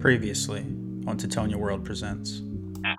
Previously on Titonia World Presents.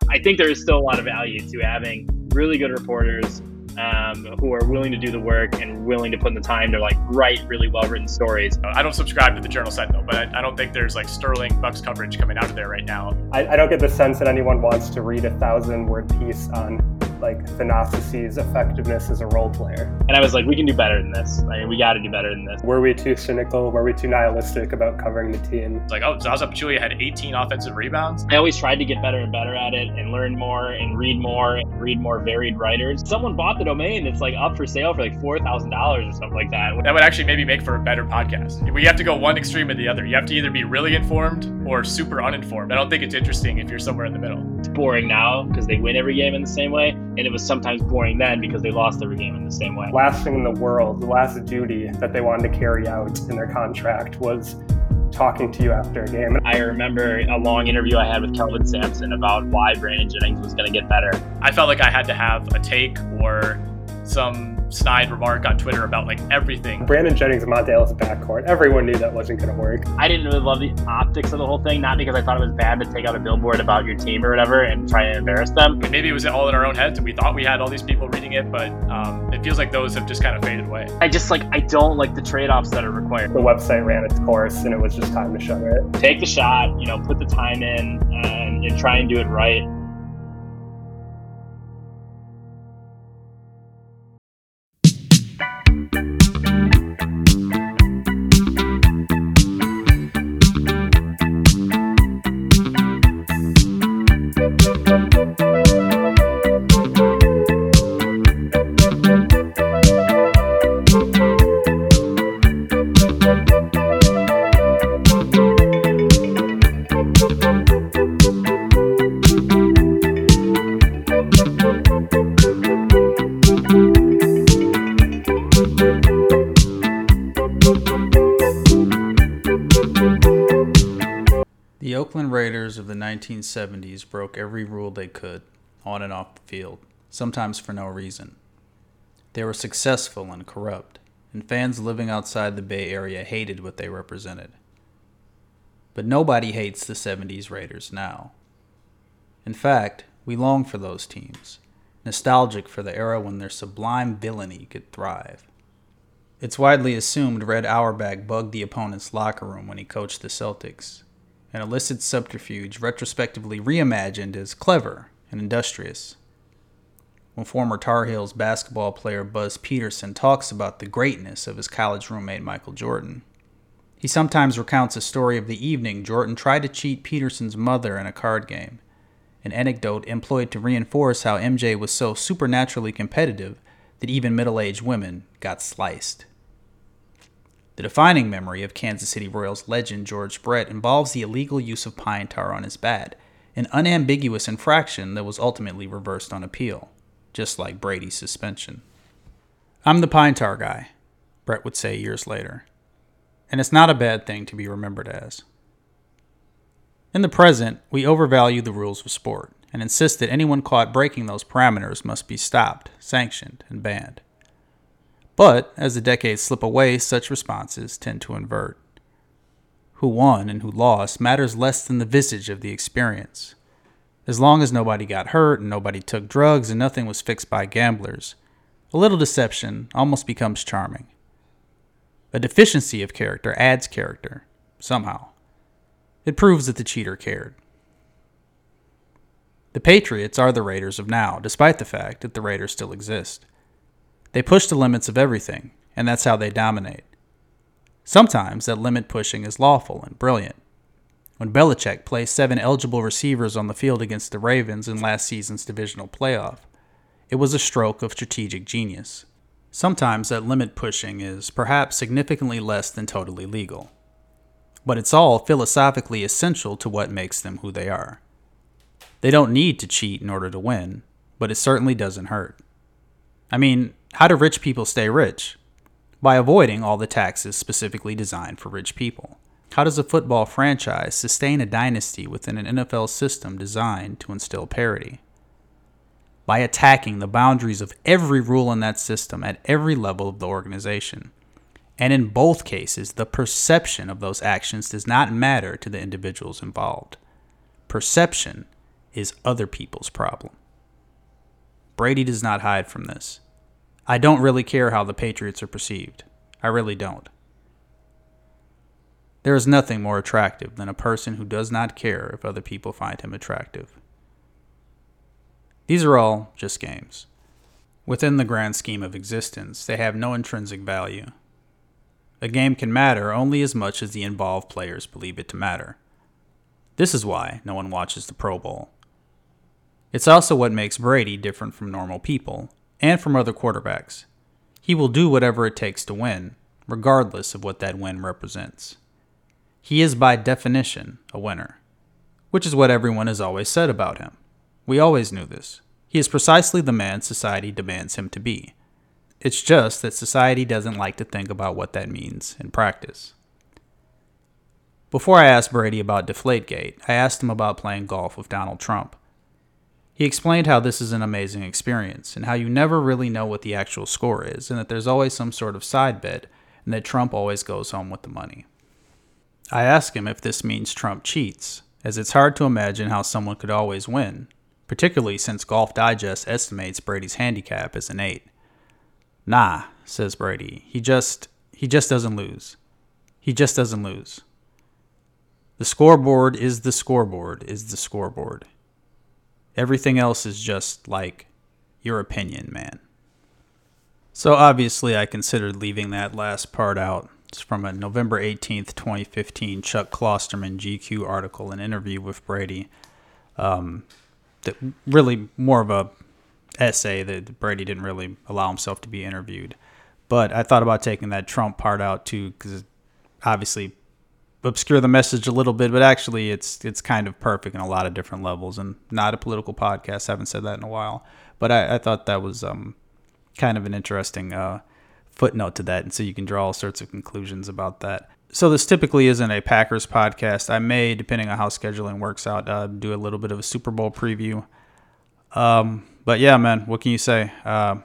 I think there is still a lot of value to having really good reporters um, who are willing to do the work and willing to put in the time to like write really well written stories. I don't subscribe to the Journal Sentinel, but I, I, don't think there's like sterling Bucks coverage coming out of there right now. I, I don't get the sense that anyone wants to read a thousand word piece on like Thanasi's effectiveness as a role player. And I was like, we can do better than this. I mean, we got to do better than this. Were we too cynical? Were we too nihilistic about covering the team? It's like, oh, Zaza Pachulia had 18 offensive rebounds. I always tried to get better and better at it and learn more and read more and read more varied writers. Someone bought the domain It's like up for sale for like $4,000 or something like that. That would actually maybe make for a better podcast. We have to go one extreme or the other. You have to either be really informed or super uninformed. I don't think it's interesting if you're somewhere in the middle. It's boring now because they win every game in the same way. And it was sometimes boring then because they lost every game in the same way. Last thing in the world, the last duty that they wanted to carry out in their contract was talking to you after a game. I remember a long interview I had with Kelvin Sampson about why Brandon Jennings was going to get better. I felt like I had to have a take or some snide remark on Twitter about like everything. Brandon Jennings and Monta Ellis backcourt. Everyone knew that wasn't going to work. I didn't really love the optics of the whole thing, not because I thought it was bad to take out a billboard about your team or whatever and try to embarrass them. Maybe it was all in our own heads and we thought we had all these people reading it, but um, it feels like those have just kind of faded away. I just like, I don't like the trade offs that are required. The website ran its course and it was just time to shutter it. Take the shot, you know, put the time in and, and try and do it right. Oakland Raiders of the 1970s broke every rule they could, on and off the field, sometimes for no reason. They were successful and corrupt, and fans living outside the Bay Area hated what they represented. But nobody hates the 70s Raiders now. In fact, we long for those teams, nostalgic for the era when their sublime villainy could thrive. It's widely assumed Red Auerbach bugged the opponent's locker room when he coached the Celtics, an illicit subterfuge retrospectively reimagined as clever and industrious. When former Tar Heels basketball player Buzz Peterson talks about the greatness of his college roommate Michael Jordan, he sometimes recounts a story of the evening Jordan tried to cheat Peterson's mother in a card game, an anecdote employed to reinforce how MJ was so supernaturally competitive that even middle aged women got sliced. The defining memory of Kansas City Royals legend George Brett involves the illegal use of pine tar on his bat, an unambiguous infraction that was ultimately reversed on appeal, just like Brady's suspension. I'm the pine tar guy, Brett would say years later, and it's not a bad thing to be remembered as. In the present, we overvalue the rules of sport and insist that anyone caught breaking those parameters must be stopped, sanctioned, and banned. But as the decades slip away, such responses tend to invert. Who won and who lost matters less than the visage of the experience. As long as nobody got hurt and nobody took drugs and nothing was fixed by gamblers, a little deception almost becomes charming. A deficiency of character adds character, somehow. It proves that the cheater cared. The Patriots are the Raiders of now, despite the fact that the Raiders still exist. They push the limits of everything, and that's how they dominate. Sometimes that limit pushing is lawful and brilliant. When Belichick placed seven eligible receivers on the field against the Ravens in last season's divisional playoff, it was a stroke of strategic genius. Sometimes that limit pushing is perhaps significantly less than totally legal. But it's all philosophically essential to what makes them who they are. They don't need to cheat in order to win, but it certainly doesn't hurt. I mean, how do rich people stay rich? By avoiding all the taxes specifically designed for rich people. How does a football franchise sustain a dynasty within an NFL system designed to instill parity? By attacking the boundaries of every rule in that system at every level of the organization. And in both cases, the perception of those actions does not matter to the individuals involved. Perception is other people's problem. Brady does not hide from this. I don't really care how the Patriots are perceived. I really don't. There is nothing more attractive than a person who does not care if other people find him attractive. These are all just games. Within the grand scheme of existence, they have no intrinsic value. A game can matter only as much as the involved players believe it to matter. This is why no one watches the Pro Bowl. It's also what makes Brady different from normal people and from other quarterbacks. He will do whatever it takes to win, regardless of what that win represents. He is by definition a winner, which is what everyone has always said about him. We always knew this. He is precisely the man society demands him to be. It's just that society doesn't like to think about what that means in practice. Before I asked Brady about Deflategate, I asked him about playing golf with Donald Trump. He explained how this is an amazing experience and how you never really know what the actual score is and that there's always some sort of side bet and that Trump always goes home with the money. I ask him if this means Trump cheats, as it's hard to imagine how someone could always win, particularly since Golf Digest estimates Brady's handicap as an 8. Nah, says Brady. He just he just doesn't lose. He just doesn't lose. The scoreboard is the scoreboard is the scoreboard. Everything else is just like your opinion, man. So obviously I considered leaving that last part out it's from a November 18th, 2015 Chuck Klosterman GQ article, an interview with Brady. Um, that really more of a essay that Brady didn't really allow himself to be interviewed. But I thought about taking that Trump part out too, because obviously obscure the message a little bit, but actually it's it's kind of perfect in a lot of different levels. And not a political podcast. I haven't said that in a while, but I, I thought that was um, kind of an interesting uh, footnote to that, and so you can draw all sorts of conclusions about that. So this typically isn't a Packers podcast. I may, depending on how scheduling works out, uh, do a little bit of a Super Bowl preview. Um, but yeah, man, what can you say? Uh,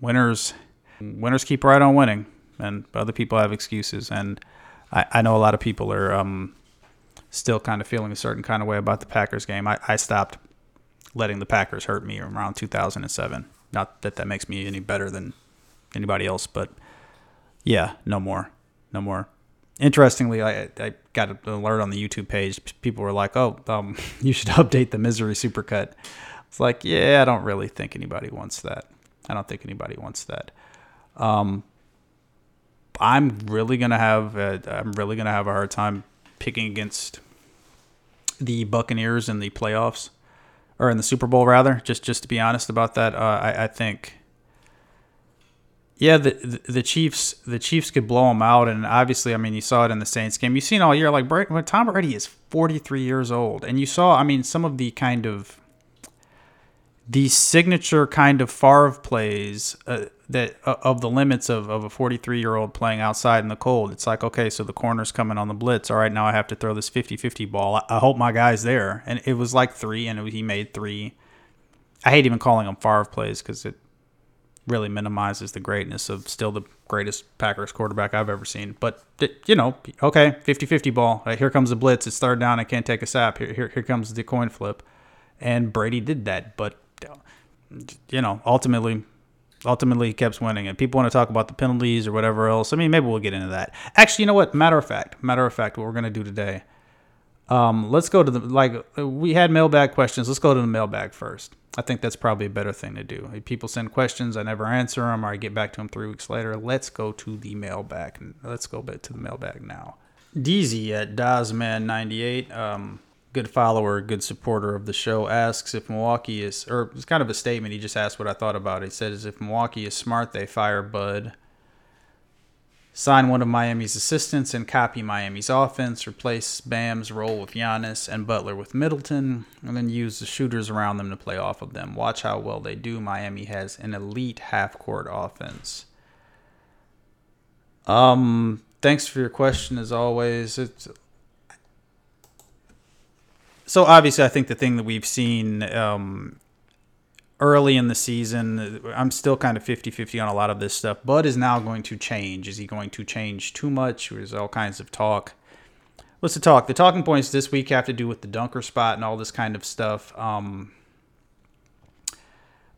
winners, winners keep right on winning, and other people have excuses. And I, I know a lot of people are um, still kind of feeling a certain kind of way about the Packers game. I, I stopped letting the Packers hurt me around 2007. Not that that makes me any better than anybody else, but yeah, no more, no more. Interestingly, I, I got an alert on the YouTube page. People were like, "Oh, um, you should update the misery supercut." It's like, yeah, I don't really think anybody wants that. I don't think anybody wants that. Um, I'm really gonna have a, I'm really gonna have a hard time picking against the Buccaneers in the playoffs or in the Super Bowl rather. Just just to be honest about that, uh, I, I think yeah, the, the Chiefs the Chiefs could blow them out, and obviously, I mean, you saw it in the Saints game. You've seen all year, like Tom Brady is 43 years old, and you saw, I mean, some of the kind of the signature kind of Favre plays uh, that uh, of the limits of, of a 43 year old playing outside in the cold. It's like, okay, so the corner's coming on the blitz. All right, now I have to throw this 50 50 ball. I, I hope my guy's there. And it was like three, and it, he made three. I hate even calling them Favre plays because it really minimizes the greatness of still the greatest Packers quarterback I've ever seen. But, you know, okay, 50 50 ball. Right, here comes the blitz. It's third down. I can't take a sap. Here, here, here comes the coin flip. And Brady did that. But, you know, ultimately, ultimately he kept winning. And people want to talk about the penalties or whatever else. I mean, maybe we'll get into that. Actually, you know what? Matter of fact, matter of fact, what we're going to do today. Um, let's go to the, like, we had mailbag questions. Let's go to the mailbag first. I think that's probably a better thing to do. People send questions, I never answer them, or I get back to them three weeks later. Let's go to the mailbag. Let's go back to the mailbag now. DZ at Dazman98, um, good follower, good supporter of the show, asks if Milwaukee is, or it's kind of a statement. He just asked what I thought about it. He says if Milwaukee is smart, they fire Bud sign one of Miami's assistants and copy Miami's offense, replace Bam's role with Giannis and Butler with Middleton, and then use the shooters around them to play off of them. Watch how well they do. Miami has an elite half court offense. Um, thanks for your question as always. It's so obviously I think the thing that we've seen um, early in the season. I'm still kind of 50 50 on a lot of this stuff. Bud is now going to change. Is he going to change too much? There's all kinds of talk. What's the talk? The talking points this week have to do with the dunker spot and all this kind of stuff. Um,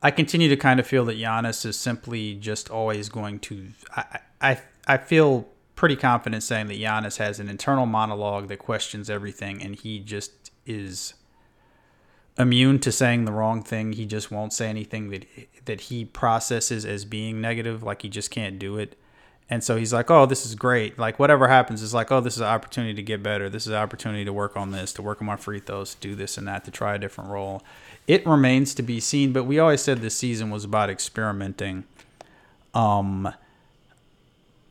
I continue to kind of feel that Giannis is simply just always going to. I, I, I feel pretty confident saying that Giannis has an internal monologue that questions everything, and he just is immune to saying the wrong thing. He just won't say anything that that he processes as being negative. Like he just can't do it. And so he's like, "Oh, this is great. Like whatever happens is like, oh, this is an opportunity to get better. This is an opportunity to work on this, to work on my free throws, do this and that, to try a different role." It remains to be seen, but we always said this season was about experimenting. Um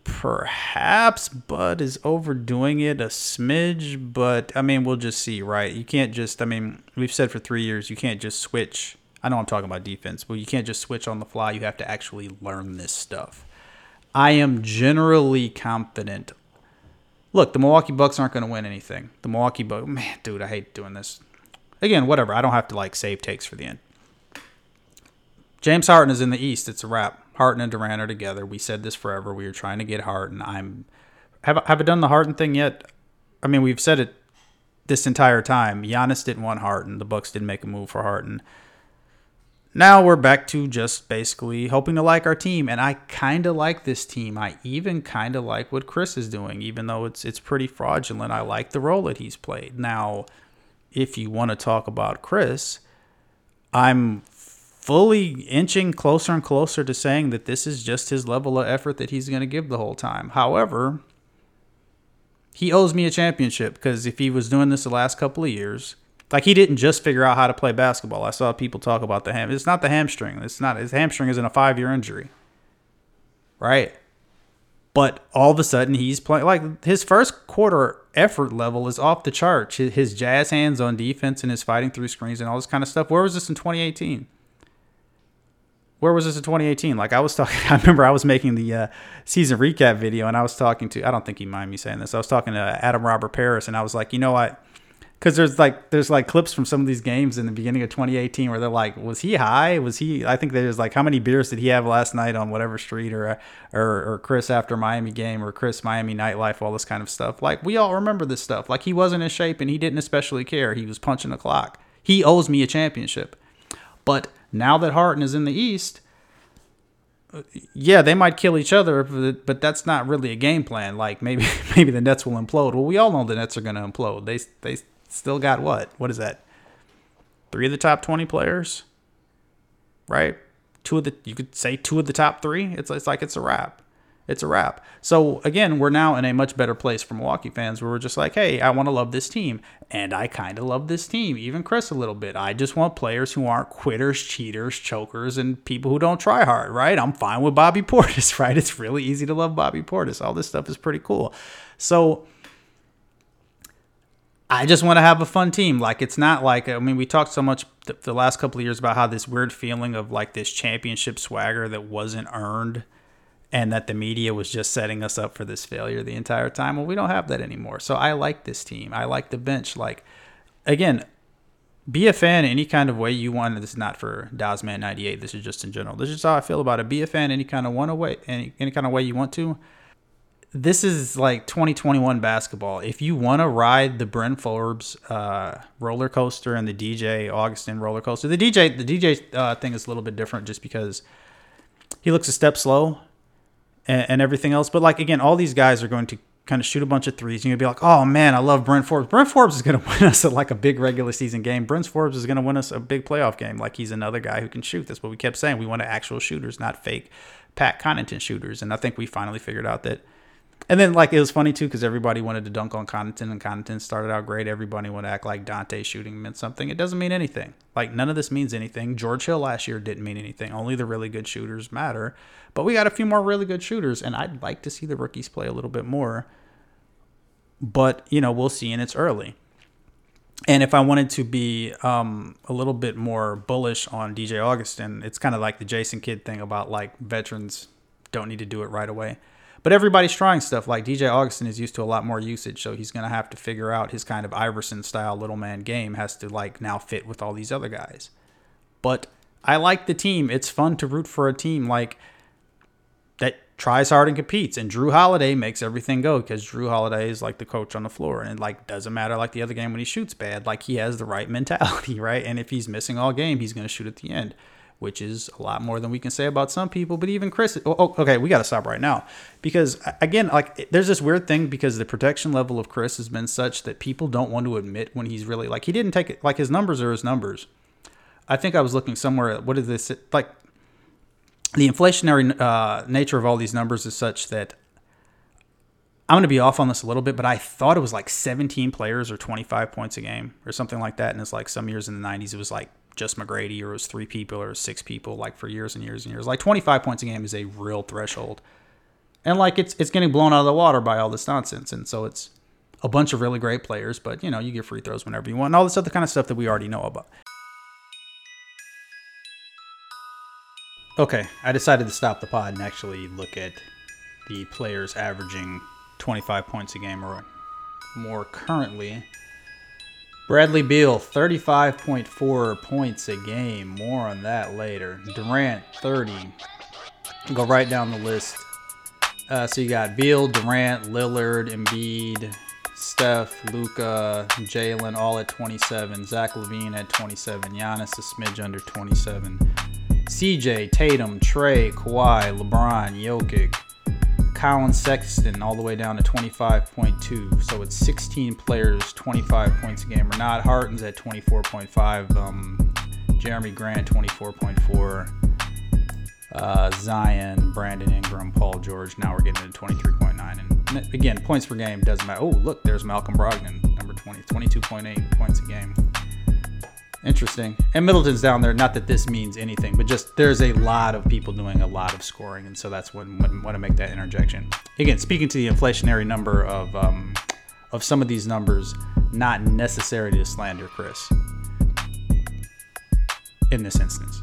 perhaps Bud is overdoing it a smidge, but I mean, we'll just see, right? You can't just, I mean, we've said for three years, you can't just switch. I know I'm talking about defense, but you can't just switch on the fly. You have to actually learn this stuff. I am generally confident. Look, the Milwaukee Bucks aren't going to win anything. The Milwaukee Bucks, man, dude, I hate doing this. Again, whatever. I don't have to like save takes for the end. James Harden is in the East. It's a wrap. Harden and Durant are together. We said this forever. We were trying to get Harden. I'm have have I done the Harden thing yet? I mean, we've said it this entire time. Giannis didn't want Harden. The Bucks didn't make a move for Harden. Now we're back to just basically hoping to like our team, and I kind of like this team. I even kind of like what Khris is doing, even though it's it's pretty fraudulent. I like the role that he's played. Now, if you want to talk about Khris, I'm fully inching closer and closer to saying that this is just his level of effort that he's going to give the whole time. However, he owes me a championship because if he was doing this the last couple of years, like he didn't just figure out how to play basketball. I saw people talk about the ham. It's not the hamstring. It's not his hamstring isn't a five year injury, right? But all of a sudden he's playing like his first quarter effort level is off the charts. His jazz hands on defense and his fighting through screens and all this kind of stuff. Where was this in 2018? Where was this in 2018? Like I was talking, I remember I was making the uh, season recap video, and I was talking to, I don't think he mind me saying this. I was talking to Adam Robert Paris, and I was like, you know what? Because there's like there's like clips from some of these games in the beginning of 2018 where they're like, was he high? Was he? I think there's like, how many beers did he have last night on whatever street, or or or Khris after Miami game, or Khris Miami nightlife, all this kind of stuff. Like we all remember this stuff. Like he wasn't in shape, and he didn't especially care. He was punching the clock. He owes me a championship, but now that Harden is in the East, uh, yeah, they might kill each other, but that's not really a game plan. Like maybe maybe the Nets will implode. Well, we all know the Nets are going to implode. They they still got what? What is that? Three of the top twenty players, right? Two of the you could say two of the top three. It's it's like it's a wrap it's a wrap. So again, we're now in a much better place for Milwaukee fans where we're just like, hey, I want to love this team. And I kind of love this team, even Khris a little bit. I just want players who aren't quitters, cheaters, chokers, and people who don't try hard, right? I'm fine with Bobby Portis, right? It's really easy to love Bobby Portis. All this stuff is pretty cool. So I just want to have a fun team. Like it's not like I mean we talked so much the, the last couple of years about how this weird feeling of like this championship swagger that wasn't earned and that the media was just setting us up for this failure the entire time. Well, we don't have that anymore. So I like this team. I like the bench. Like, again, be a fan any kind of way you want. This is not for Dazman 98. This is just in general. This is how I feel about it. Be a fan any kind of one way, any, any kind of way you want to. This is like 2021 basketball. If you want to ride the Bryn Forbes uh, roller coaster and the DJ Augustin roller coaster, the DJ the DJ uh, thing is a little bit different just because he looks a step slow and, and everything else. But like again, all these guys are going to kind of shoot a bunch of threes. You're gonna be like, oh man, I love Bryn Forbes. Bryn Forbes is gonna win us a, like a big regular season game. Bryn Forbes is gonna win us a big playoff game. Like he's another guy who can shoot. That's what we kept saying. We want actual shooters, not fake Pat Connaughton shooters. And I think we finally figured out that and then like it was funny too because everybody wanted to dunk on Connaughton and Connaughton started out great. Everybody would act like Donte shooting meant something. It doesn't mean anything. Like none of this means anything. George Hill last year didn't mean anything. Only the really good shooters matter. But we got a few more really good shooters, and I'd like to see the rookies play a little bit more. But you know we'll see, and it's early. And if I wanted to be um, a little bit more bullish on DJ Augustin, it's kind of like the Jason Kidd thing about like veterans don't need to do it right away. But everybody's trying stuff. Like DJ Augustin is used to a lot more usage, so he's going to have to figure out his kind of Iverson style little man game has to like now fit with all these other guys. But I like the team. It's fun to root for a team like that tries hard and competes. And Jrue Holiday makes everything go because Jrue Holiday is like the coach on the floor, and it like doesn't matter like the other game when he shoots bad. Like he has the right mentality, right? And if he's missing all game, he's going to shoot at the end, which is a lot more than we can say about some people. But even Khris, oh, oh okay, we got to stop right now because again, like there's this weird thing because the protection level of Khris has been such that people don't want to admit when he's really like he didn't take it. Like his numbers are his numbers. I think I was looking somewhere. at What is this? Like the inflationary uh, nature of all these numbers is such that I'm going to be off on this a little bit, but I thought it was like 17 players or 25 points a game or something like that. And it's like some years in the 90s, it was like just McGrady or it was three people or six people, like for years and years and years. Like 25 points a game is a real threshold. And like it's it's getting blown out of the water by all this nonsense. And so it's a bunch of really great players, but you know, you get free throws whenever you want and all this other kind of stuff that we already know about. Okay, I decided to stop the pod and actually look at the players averaging 25 points a game or more currently. Bradley Beal, 35.4 points a game. More on that later. Durant, 30. Go right down the list. Uh, so you got Beal, Durant, Lillard, Embiid, Steph, Luka, Jalen, all at 27. Zach LaVine at 27. Giannis a smidge under 27. CJ, Tatum, Trey, Kawhi, LeBron, Jokic, Collin Sexton all the way down to 25.2. So it's 16 players, 25 points a game. Renard Harten's at 24.5. Um, Jerami Grant, 24.4. Uh, Zion, Brandon Ingram, Paul George. Now we're getting to 23.9. And again, points per game doesn't matter. Oh, look, there's Malcolm Brogdon, number 20, 22.8 points a game. Interesting. And Middleton's down there. Not that this means anything, but just there's a lot of people doing a lot of scoring, and so that's when want to make that interjection. Again, speaking to the inflationary number of um, of some of these numbers, not necessary to slander Khris in this instance.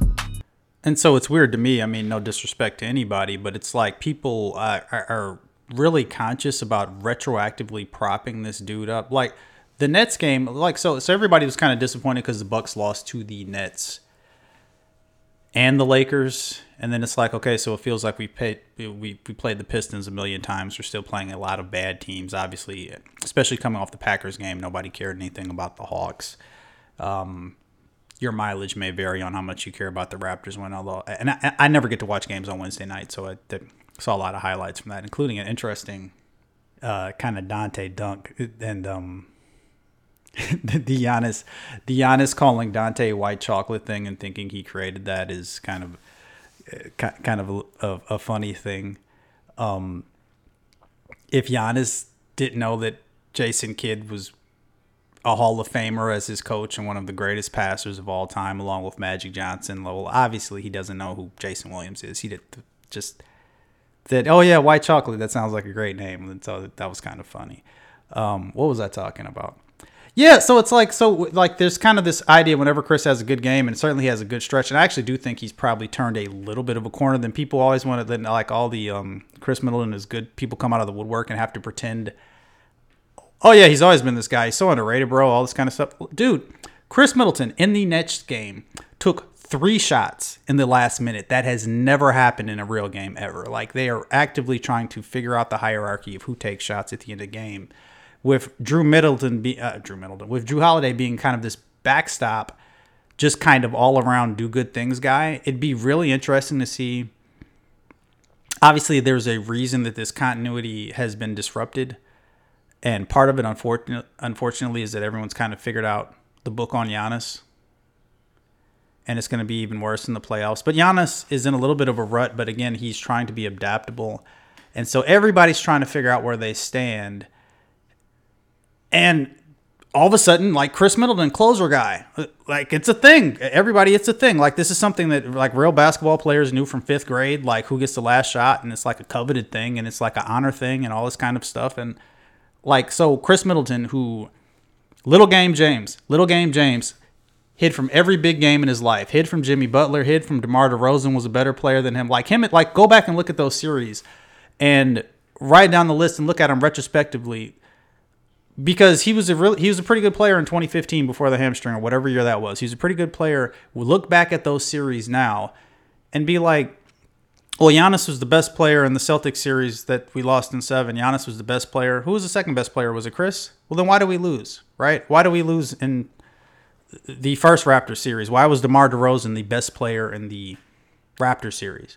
And so it's weird to me. I mean, no disrespect to anybody, but it's like people uh, are, are really conscious about retroactively propping this dude up. Like the Nets game, like so, so everybody was kind of disappointed because the Bucks lost to the Nets and the Lakers, and then it's like, okay, so it feels like we paid, we we played the Pistons a million times. We're still playing a lot of bad teams, obviously, especially coming off the Packers game. Nobody cared anything about the Hawks. Um, your mileage may vary on how much you care about the Raptors win, although, and I, I never get to watch games on Wednesday night, so I saw a lot of highlights from that, including an interesting uh, kind of Donte dunk and um, the Giannis, the Giannis calling Donte white chocolate thing and thinking he created that is kind of uh, kind of a, a, funny thing. Um, if Giannis didn't know that Jason Kidd was a Hall of Famer as his coach and one of the greatest passers of all time, along with Magic Johnson, well, obviously he doesn't know who Jason Williams is. He did just that. Oh yeah, white chocolate. That sounds like a great name. And so that was kind of funny. Um, what was I talking about? Yeah, so it's like so like there's kind of this idea whenever Khris has a good game and certainly has a good stretch, and I actually do think he's probably turned a little bit of a corner. Then people always want to then like all the um, Khris Middleton is good. People come out of the woodwork and have to pretend. Oh yeah, he's always been this guy. He's so underrated, bro. All this kind of stuff, dude. Khris Middleton in the next game took three shots in the last minute. That has never happened in a real game ever. Like they are actively trying to figure out the hierarchy of who takes shots at the end of the game with Drew Middleton be uh, Drew Middleton with Jrue Holiday being kind of this backstop, just kind of all around do good things guy. It'd be really interesting to see. Obviously, there's a reason that this continuity has been disrupted, and part of it, unfortunately, unfortunately, is that everyone's kind of figured out the book on Giannis, and it's going to be even worse in the playoffs. But Giannis is in a little bit of a rut, but again, he's trying to be adaptable, and so everybody's trying to figure out where they stand and all of a sudden, like Khris Middleton, closer guy, like it's a thing. Everybody, it's a thing. Like this is something that like real basketball players knew from fifth grade. Like who gets the last shot, and it's like a coveted thing, and it's like an honor thing, and all this kind of stuff. And like so, Khris Middleton, who little game James, little game James, hid from every big game in his life. Hid from Jimmy Butler. Hid from DeMar DeRozan was a better player than him. Like him, like go back and look at those series, and write down the list and look at them retrospectively because he was a really he was a pretty good player in 2015 before the hamstring or whatever year that was. He was a pretty good player. We look back at those series now and be like, well, Giannis was the best player in the Celtics series that we lost in seven. Giannis was the best player. Who was the second best player? Was it Khris? Well, then why do we lose? Right? Why do we lose in the first Raptor series? Why was DeMar DeRozan the best player in the Raptor series?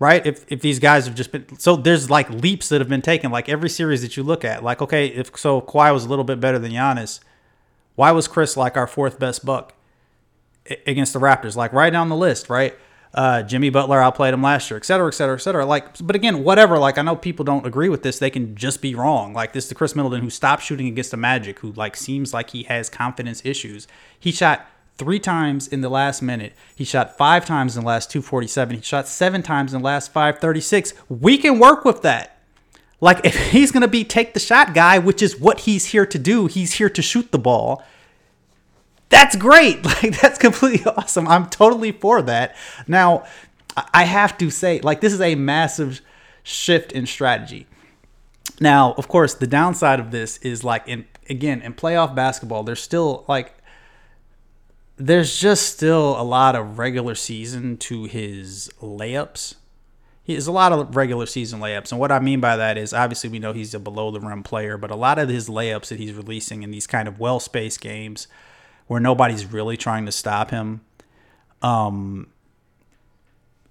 Right? If if these guys have just been so there's like leaps that have been taken. Like every series that you look at, like okay, if so Kawhi was a little bit better than Giannis, why was Khris like our fourth best buck against the Raptors? Like right down the list, right? Uh, Jimmy Butler outplayed him last year, et cetera, et cetera, et cetera. Like, but again, whatever. Like, I know people don't agree with this. They can just be wrong. Like this, the Khris Middleton who stopped shooting against the Magic, who like seems like he has confidence issues. He shot three times in the last minute. He shot five times in the last 247. He shot seven times in the last 536. We can work with that. Like if he's gonna be take the shot guy, which is what he's here to do, he's here to shoot the ball. That's great. Like that's completely awesome. I'm totally for that. Now, I have to say, like this is a massive shift in strategy. Now, of course, the downside of this is like in again in playoff basketball, there's still like there's just still a lot of regular season to his layups. He has a lot of regular season layups. And what I mean by that is obviously we know he's a below the rim player, but a lot of his layups that he's releasing in these kind of well spaced games where nobody's really trying to stop him um,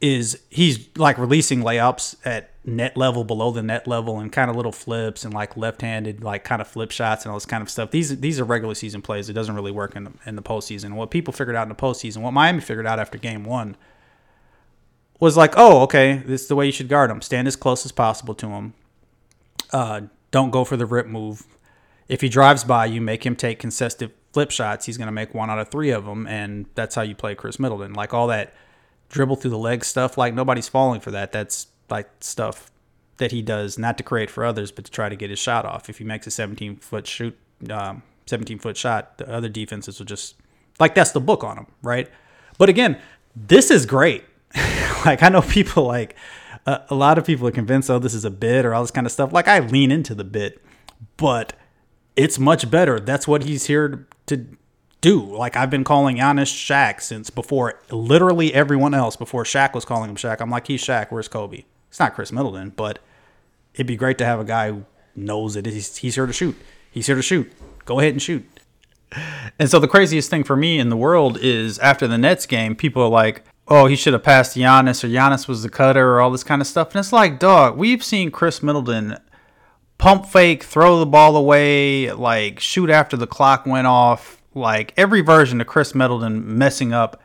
is he's like releasing layups at net level below the net level and kind of little flips and like left-handed like kind of flip shots and all this kind of stuff. These these are regular season plays. It doesn't really work in the, in the postseason. What people figured out in the postseason, what Miami figured out after game one, was like, oh, okay, this is the way you should guard him. Stand as close as possible to him. Uh, don't go for the rip move. If he drives by you, make him take consecutive flip shots. He's going to make one out of three of them, and that's how you play Khris Middleton. Like all that dribble through the legs stuff. Like nobody's falling for that. That's like stuff that he does not to create for others, but to try to get his shot off. If he makes a 17 foot shoot, um, 17 foot shot, the other defenses will just like that's the book on him, right? But again, this is great. like I know people like uh, a lot of people are convinced, oh, this is a bit or all this kind of stuff. Like I lean into the bit, but it's much better. That's what he's here to do. Like I've been calling Giannis Shaq since before literally everyone else. Before Shaq was calling him Shaq, I'm like, he's Shaq. Where's Kobe? It's not Khris Middleton, but it'd be great to have a guy who knows that he's, he's here to shoot. He's here to shoot. Go ahead and shoot. And so the craziest thing for me in the world is after the Nets game, people are like, oh, he should have passed Giannis or Giannis was the cutter or all this kind of stuff. And it's like, dog, we've seen Khris Middleton pump fake, throw the ball away, like shoot after the clock went off, like every version of Khris Middleton messing up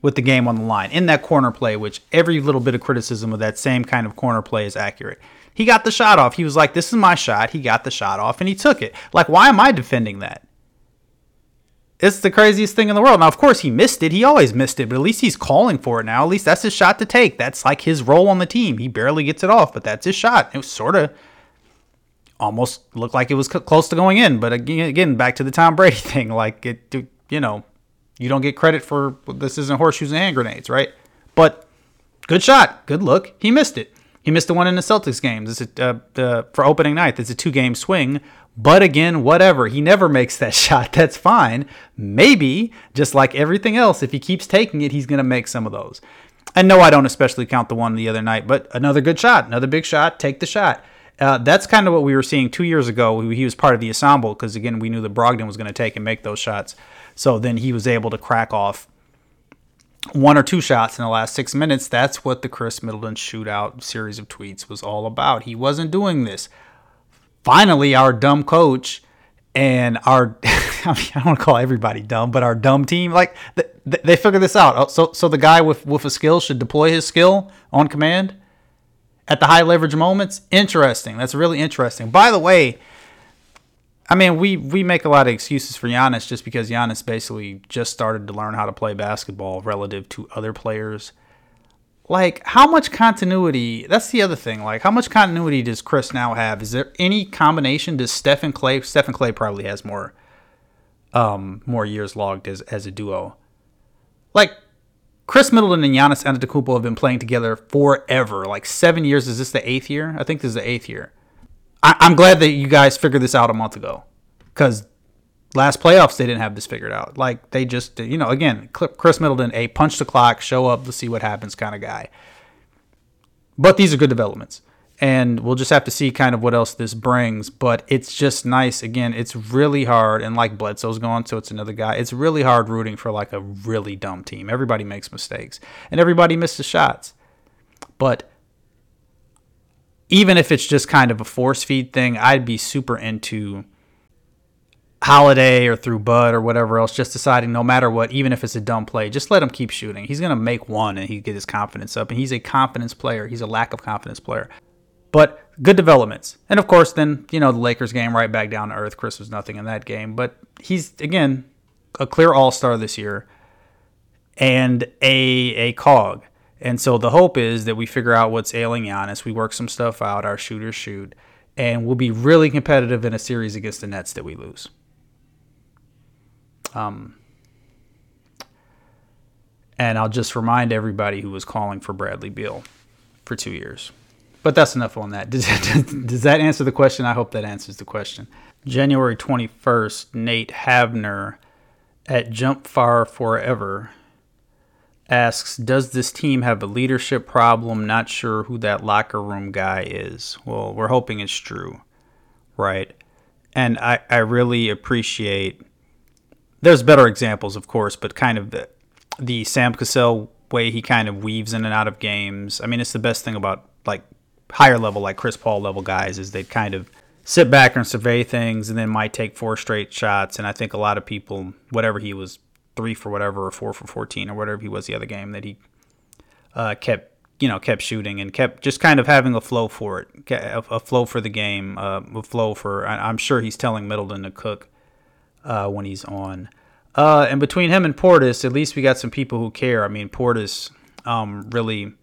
with the game on the line in that corner play, which every little bit of criticism of that same kind of corner play is accurate. He got the shot off. He was like, This is my shot. He got the shot off and he took it. Like, why am I defending that? It's the craziest thing in the world. Now, of course, he missed it. He always missed it, but at least he's calling for it now. At least that's his shot to take. That's like his role on the team. He barely gets it off, but that's his shot. It was sort of almost looked like it was close to going in. But again, again, back to the Tom Brady thing, like it, you know, you don't get credit for this isn't horseshoes and hand grenades, right? But good shot, good look. He missed it. He missed the one in the Celtics games. It's uh, uh, for opening night. It's a two game swing. But again, whatever. He never makes that shot. That's fine. Maybe, just like everything else, if he keeps taking it, he's going to make some of those. And no, I don't especially count the one the other night, but another good shot, another big shot. Take the shot. Uh, that's kind of what we were seeing two years ago. He was part of the ensemble because again, we knew that Brogdon was going to take and make those shots. So then he was able to crack off one or two shots in the last six minutes. That's what the Khris Middleton shootout series of tweets was all about. He wasn't doing this. Finally, our dumb coach and our I, mean, I don't want to call everybody dumb, but our dumb team like they, they figured this out. So so the guy with with a skill should deploy his skill on command at the high leverage moments. Interesting. That's really interesting. By the way, I mean we we make a lot of excuses for Giannis just because Giannis basically just started to learn how to play basketball relative to other players. Like how much continuity? That's the other thing. Like how much continuity does Khris now have? Is there any combination? Does Stephen Klay? Stephen Klay probably has more um more years logged as as a duo. Like Khris Middleton and Giannis Antetokounmpo have been playing together forever, like seven years. Is this the eighth year? I think this is the eighth year. I, I'm glad that you guys figured this out a month ago, because last playoffs they didn't have this figured out. Like they just, you know, again, Khris Middleton, a punch the clock, show up, let's see what happens kind of guy. But these are good developments and we'll just have to see kind of what else this brings. But it's just nice. Again, it's really hard, and like Bledsoe's gone, so it's another guy. It's really hard rooting for like a really dumb team. Everybody makes mistakes, and everybody misses shots. But even if it's just kind of a force feed thing, I'd be super into Holiday or through Bud or whatever else, just deciding no matter what, even if it's a dumb play, just let him keep shooting. He's going to make one and he get his confidence up. And he's a confidence player. He's a lack of confidence player. But good developments. And of course, then, you know, the Lakers game right back down to earth. Khris was nothing in that game. But he's, again, a clear all star this year and a, a cog. And so the hope is that we figure out what's ailing Giannis. We work some stuff out, our shooters shoot, and we'll be really competitive in a series against the Nets that we lose. Um, and I'll just remind everybody who was calling for Bradley Beal for two years. But that's enough on that. Does, does that answer the question? I hope that answers the question. January 21st, Nate Havner at Jump Far Forever asks Does this team have a leadership problem? Not sure who that locker room guy is. Well, we're hoping it's true, right? And I, I really appreciate. There's better examples, of course, but kind of the, the Sam Cassell way he kind of weaves in and out of games. I mean, it's the best thing about like higher level, like Chris Paul level guys, is they kind of sit back and survey things and then might take four straight shots. And I think a lot of people, whatever he was, three for whatever or four for 14 or whatever he was the other game, that he uh, kept you know kept shooting and kept just kind of having a flow for it, a, flow for the game, uh, a flow for. I'm sure he's telling Middleton to cook uh, when he's on. Uh, and between him and Portis, at least we got some people who care. I mean, Portis um, really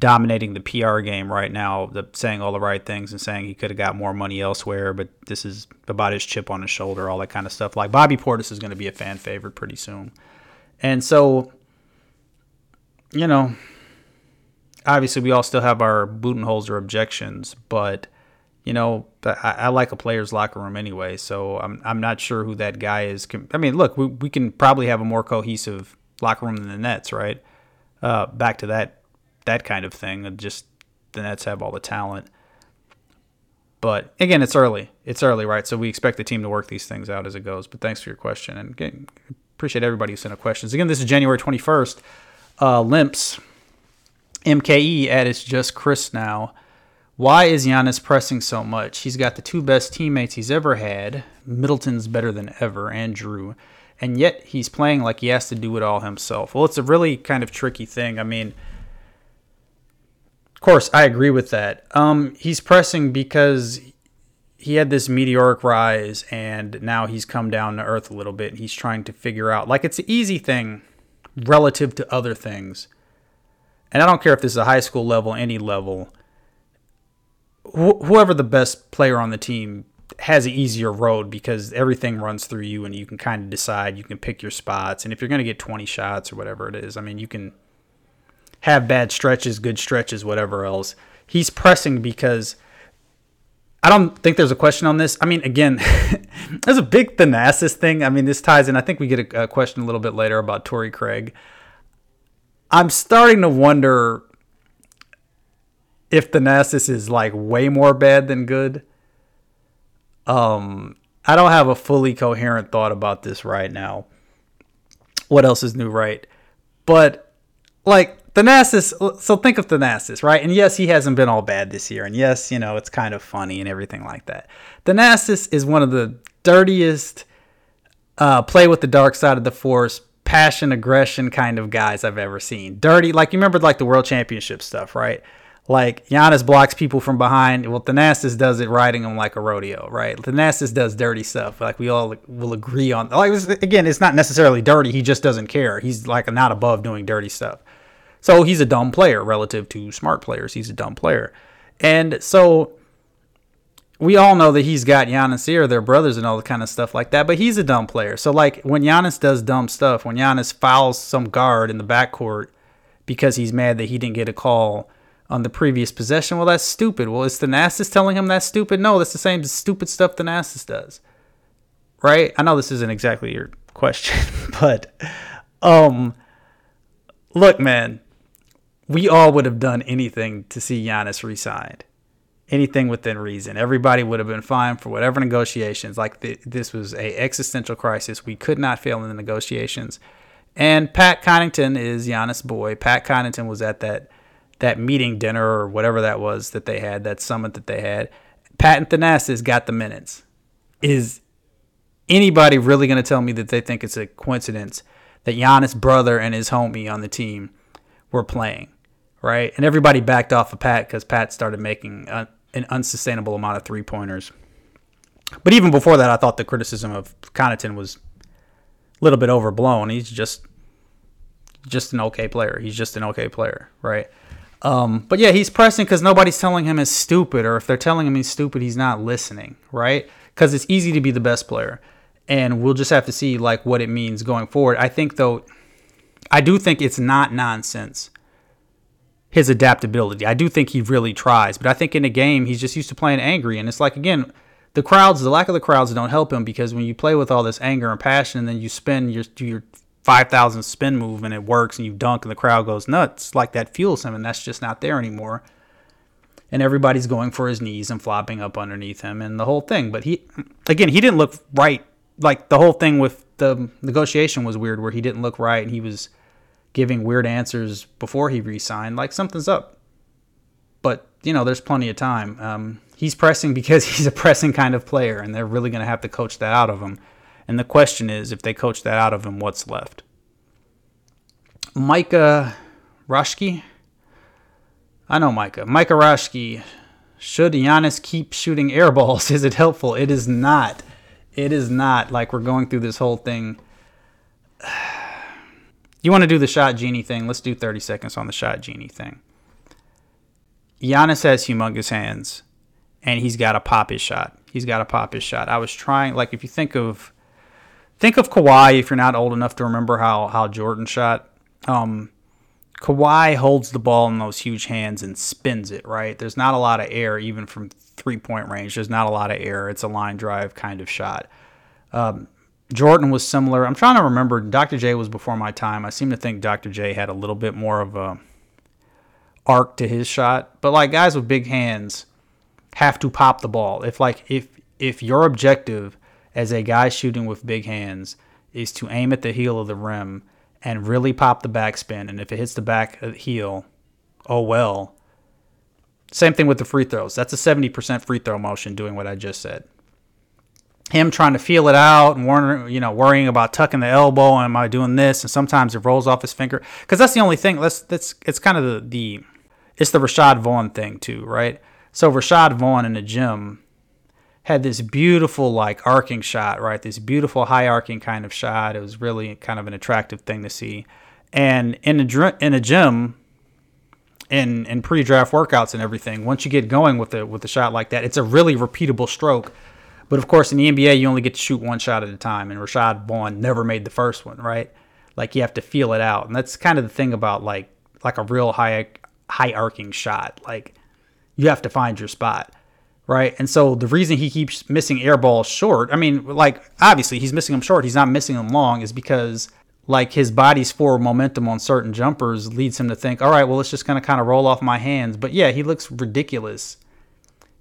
dominating the PR game right now, the, saying all the right things and saying he could have got more money elsewhere, but this is about his chip on his shoulder, all that kind of stuff. Like Bobby Portis is going to be a fan favorite pretty soon. And so, you know, obviously we all still have our Budenholzer objections, but you know, I, I, like a player's locker room anyway, so I'm I'm not sure who that guy is. I mean, look, we, we can probably have a more cohesive locker room than the Nets, right? Uh, back to that that kind of thing. Just the Nets have all the talent. But again, it's early. It's early, right? So we expect the team to work these things out as it goes. But thanks for your question. And again, appreciate everybody who sent up questions. Again, this is January 21st. Uh, Limps, MKE at It's Just Chris now. Why is Giannis pressing so much? He's got the two best teammates he's ever had. Middleton's better than ever, and Jrue. And yet he's playing like he has to do it all himself. Well, it's a really kind of tricky thing. I mean, of course, I agree with that. Um, he's pressing because he had this meteoric rise, and now he's come down to earth a little bit. He's trying to figure out, like, it's an easy thing relative to other things. And I don't care if this is a high school level, any level. Wh- whoever the best player on the team has an easier road because everything runs through you, and you can kind of decide. You can pick your spots, and if you're going to get 20 shots or whatever it is, I mean, you can have bad stretches, good stretches, whatever else. He's pressing because I don't think there's a question on this. I mean, again, there's a big Thanasis thing. I mean, this ties in. I think we get a, a question a little bit later about Torrey Craig. I'm starting to wonder if Thanasis is like way more bad than good. Um, I don't have a fully coherent thought about this right now. What else is new, right? But like Thanasis, so think of Thanasis, right? And yes, he hasn't been all bad this year. And yes, you know, it's kind of funny and everything like that. Thanasis is one of the dirtiest, uh, play with the dark side of the force, passion, aggression kind of guys I've ever seen. Dirty, like you remember like the world championship stuff, right? Like Giannis blocks people from behind. Well, Thanasis does it riding them like a rodeo, right? Thanasis does dirty stuff. Like we all will agree on. Like again, it's not necessarily dirty. He just doesn't care. He's like not above doing dirty stuff. So he's a dumb player relative to smart players. He's a dumb player. And so we all know that he's got Giannis here, their brothers and all the kind of stuff like that, but he's a dumb player. So like when Giannis does dumb stuff, when Giannis fouls some guard in the backcourt because he's mad that he didn't get a call on the previous possession. Well, that's stupid. Well, is Thanasis telling him that's stupid? No, that's the same stupid stuff Thanasis does. Right? I know this isn't exactly your question, but um look, man, we all would have done anything to see Giannis resigned. Anything within reason. Everybody would have been fine for whatever negotiations. Like th- this was a existential crisis. We could not fail in the negotiations. And Pat Connaughton is Giannis' boy. Pat Connaughton was at that that meeting dinner or whatever that was that they had, that summit that they had. Pat Thanasis got the minutes. Is anybody really going to tell me that they think it's a coincidence that Giannis' brother and his homie on the team were playing, right? And everybody backed off of Pat because Pat started making a, an unsustainable amount of three pointers. But even before that, I thought the criticism of Connaughton was a little bit overblown. He's just just an okay player. He's just an okay player, right? Um, but yeah, he's pressing because nobody's telling him he's stupid, or if they're telling him he's stupid, he's not listening, right? Because it's easy to be the best player, and we'll just have to see like what it means going forward. I think though, I do think it's not nonsense. His adaptability, I do think he really tries, but I think in a game he's just used to playing angry, and it's like again, the crowds, the lack of the crowds don't help him because when you play with all this anger and passion, and then you spin your your 5,000 spin move and it works and you dunk and the crowd goes nuts, like that fuels him and that's just not there anymore. And everybody's going for his knees and flopping up underneath him and the whole thing. But he, again, he didn't look right. Like the whole thing with the negotiation was weird where he didn't look right and he was giving weird answers before he re signed. Like something's up. But, you know, there's plenty of time. Um, he's pressing because he's a pressing kind of player and they're really going to have to coach that out of him. And the question is, if they coach that out of him, what's left? Micah Roshki? I know Micah. Micah Roshki. Should Giannis keep shooting air balls? Is it helpful? It is not. It is not. Like we're going through this whole thing. You want to do the shot genie thing? Let's do 30 seconds on the shot genie thing. Giannis has humongous hands, and he's got to pop his shot. He's got to pop his shot. I was trying, like, if you think of think of Kawhi if you're not old enough to remember how how Jordan shot. Um, Kawhi holds the ball in those huge hands and spins it, right? There's not a lot of air, even from three point range. There's not a lot of air. It's a line drive kind of shot. Um, Jordan was similar. I'm trying to remember. Dr. J was before my time. I seem to think Dr. J had a little bit more of a arc to his shot. But like guys with big hands have to pop the ball. If like if if your objective as a guy shooting with big hands is to aim at the heel of the rim and really pop the backspin. And if it hits the back heel, oh well. Same thing with the free throws. That's a 70% free throw motion doing what I just said. Him trying to feel it out and worrying, you know, worrying about tucking the elbow am I doing this? And sometimes it rolls off his finger because that's the only thing. That's that's it's kind of the, the it's the Rashad Vaughn thing too, right? So Rashad Vaughn in the gym had this beautiful like arcing shot, right? This beautiful high arcing kind of shot. It was really kind of an attractive thing to see. And in a in a gym, in in pre-draft workouts and everything, once you get going with a with a shot like that, it's a really repeatable stroke. But of course, in the NBA, you only get to shoot one shot at a time, and Rashad Vaughn never made the first one, right? Like you have to feel it out, and that's kind of the thing about like like a real high high arcing shot. Like you have to find your spot right? And so the reason he keeps missing air balls short, I mean, like obviously he's missing them short, he's not missing them long, is because like his body's forward momentum on certain jumpers leads him to think, all right, well, it's just going to kind of roll off my hands. But yeah, he looks ridiculous.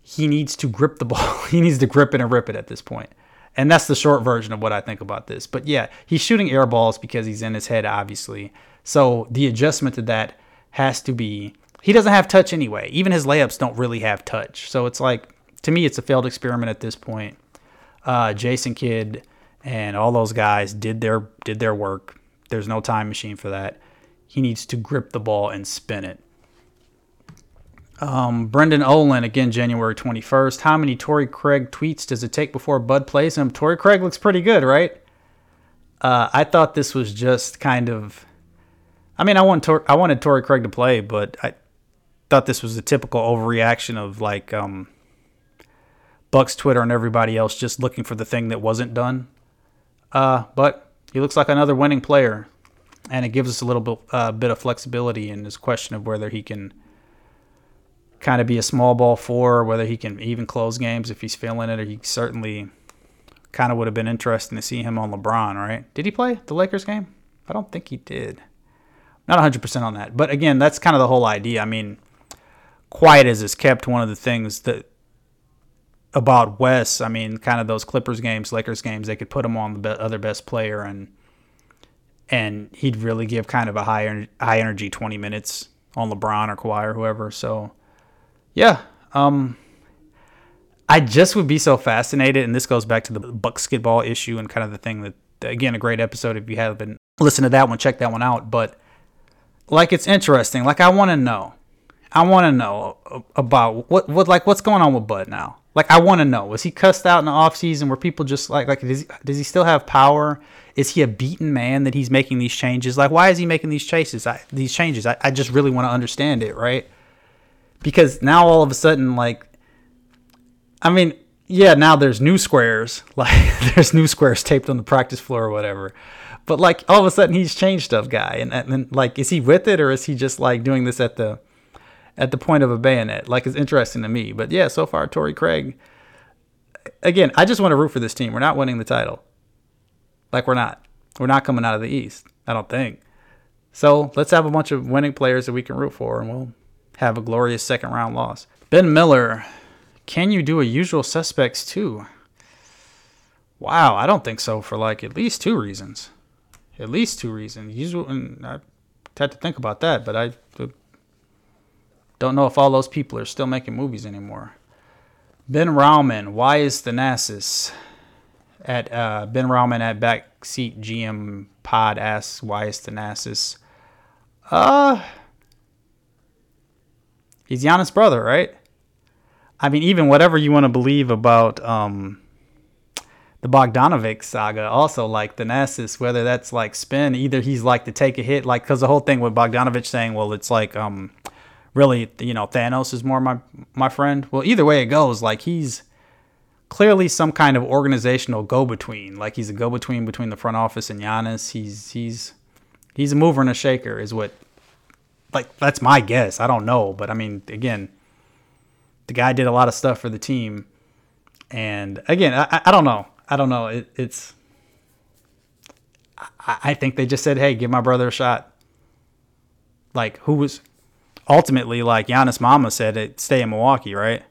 He needs to grip the ball. he needs to grip it and rip it at this point. And that's the short version of what I think about this. But yeah, he's shooting air balls because he's in his head, obviously. So the adjustment to that has to be he doesn't have touch anyway. Even his layups don't really have touch. So it's like to me, it's a failed experiment at this point. Uh, Jason Kidd and all those guys did their did their work. There's no time machine for that. He needs to grip the ball and spin it. Um, Brendan Olin, again, January 21st. How many Torrey Craig tweets does it take before Bud plays him? Torrey Craig looks pretty good, right? Uh, I thought this was just kind of. I mean, I want Tor- I wanted Torrey Craig to play, but I thought this was a typical overreaction of like um, Buck's Twitter and everybody else just looking for the thing that wasn't done. Uh, but he looks like another winning player, and it gives us a little bit, uh, bit of flexibility in this question of whether he can kind of be a small ball four, whether he can even close games if he's feeling it, or he certainly kind of would have been interesting to see him on LeBron, right? Did he play the Lakers game? I don't think he did. Not 100% on that. But again, that's kind of the whole idea. I mean, quiet as is kept, one of the things that about Wes, I mean, kind of those Clippers games, Lakers games, they could put him on the be- other best player and and he'd really give kind of a high high energy 20 minutes on LeBron or Kawhi or whoever. So yeah, um, I just would be so fascinated, and this goes back to the basketball issue and kind of the thing that again a great episode if you haven't listened to that one, check that one out. But like it's interesting. Like I want to know, I want to know about what what like what's going on with Bud now. Like I want to know, was he cussed out in the off season? Were people just like like does he, does he still have power? Is he a beaten man that he's making these changes? Like why is he making these changes? I, these changes. I, I just really want to understand it, right? Because now all of a sudden, like, I mean, yeah, now there's new squares, like there's new squares taped on the practice floor or whatever. But like all of a sudden he's changed stuff, guy, and and like is he with it or is he just like doing this at the at the point of a bayonet. Like it's interesting to me. But yeah, so far Torrey Craig. Again, I just want to root for this team. We're not winning the title. Like we're not. We're not coming out of the East. I don't think. So let's have a bunch of winning players that we can root for, and we'll have a glorious second round loss. Ben Miller, can you do a usual suspects too? Wow, I don't think so for like at least two reasons. At least two reasons. Usual, and I had to think about that, but I don't know if all those people are still making movies anymore. Ben Rauman, why is Thanasis? At uh, Ben Rauman at Backseat GM Pod asks, why is Thanasis? Uh, he's Giannis' brother, right? I mean, even whatever you want to believe about um, the Bogdanovic saga, also like the Thanasis, whether that's like spin, either he's like to take a hit, like because the whole thing with Bogdanovic saying, well, it's like um, really, you know, Thanos is more my my friend. Well, either way it goes, like he's clearly some kind of organizational go-between. Like he's a go-between between the front office and Giannis. He's he's he's a mover and a shaker, is what. Like that's my guess. I don't know, but I mean, again, the guy did a lot of stuff for the team, and again, I, I don't know. I don't know. It, it's. I, I think they just said, "Hey, give my brother a shot." Like who was ultimately, like Giannis Mama said, it stay in Milwaukee, right?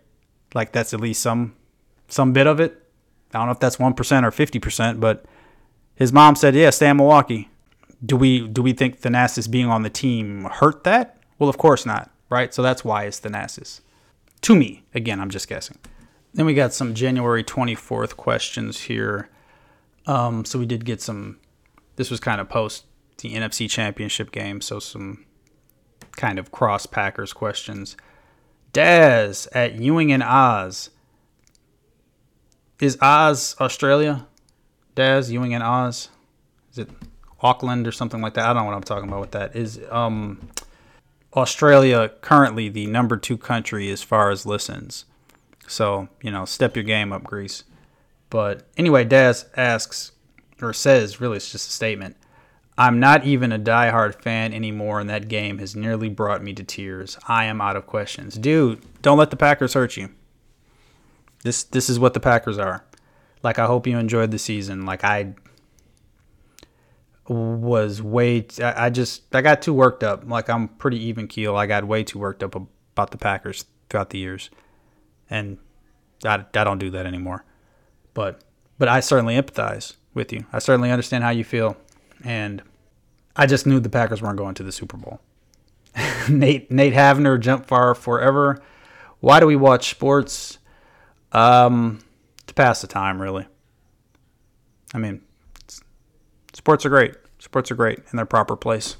Like that's at least some some bit of it. I don't know if that's one percent or fifty percent, but his mom said, "Yeah, stay in Milwaukee." Do we do we think Thanasis being on the team hurt that? Well, of course not, right? So that's why it's Thanasis. To me, again, I'm just guessing. Then we got some January 24th questions here. Um, so we did get some. This was kind of post the NFC Championship game, so some kind of cross Packers questions. Daz at Ewing and Oz. Is Oz Australia? Daz, Ewing and Oz? Is it Auckland or something like that? I don't know what I'm talking about with that. Is um, Australia currently the number two country as far as listens? So, you know, step your game up, Greece. But anyway, Daz asks, or says, really, it's just a statement. I'm not even a die-hard fan anymore, and that game has nearly brought me to tears. I am out of questions. Dude, don't let the Packers hurt you. This this is what the Packers are. Like I hope you enjoyed the season. Like I was way t- I just I got too worked up. Like I'm pretty even keel. I got way too worked up about the Packers throughout the years. And I, I don't do that anymore. But but I certainly empathize with you. I certainly understand how you feel and I just knew the Packers weren't going to the Super Bowl. Nate Nate Havner jump far forever. Why do we watch sports? Um, to pass the time, really. I mean, sports are great. Sports are great in their proper place.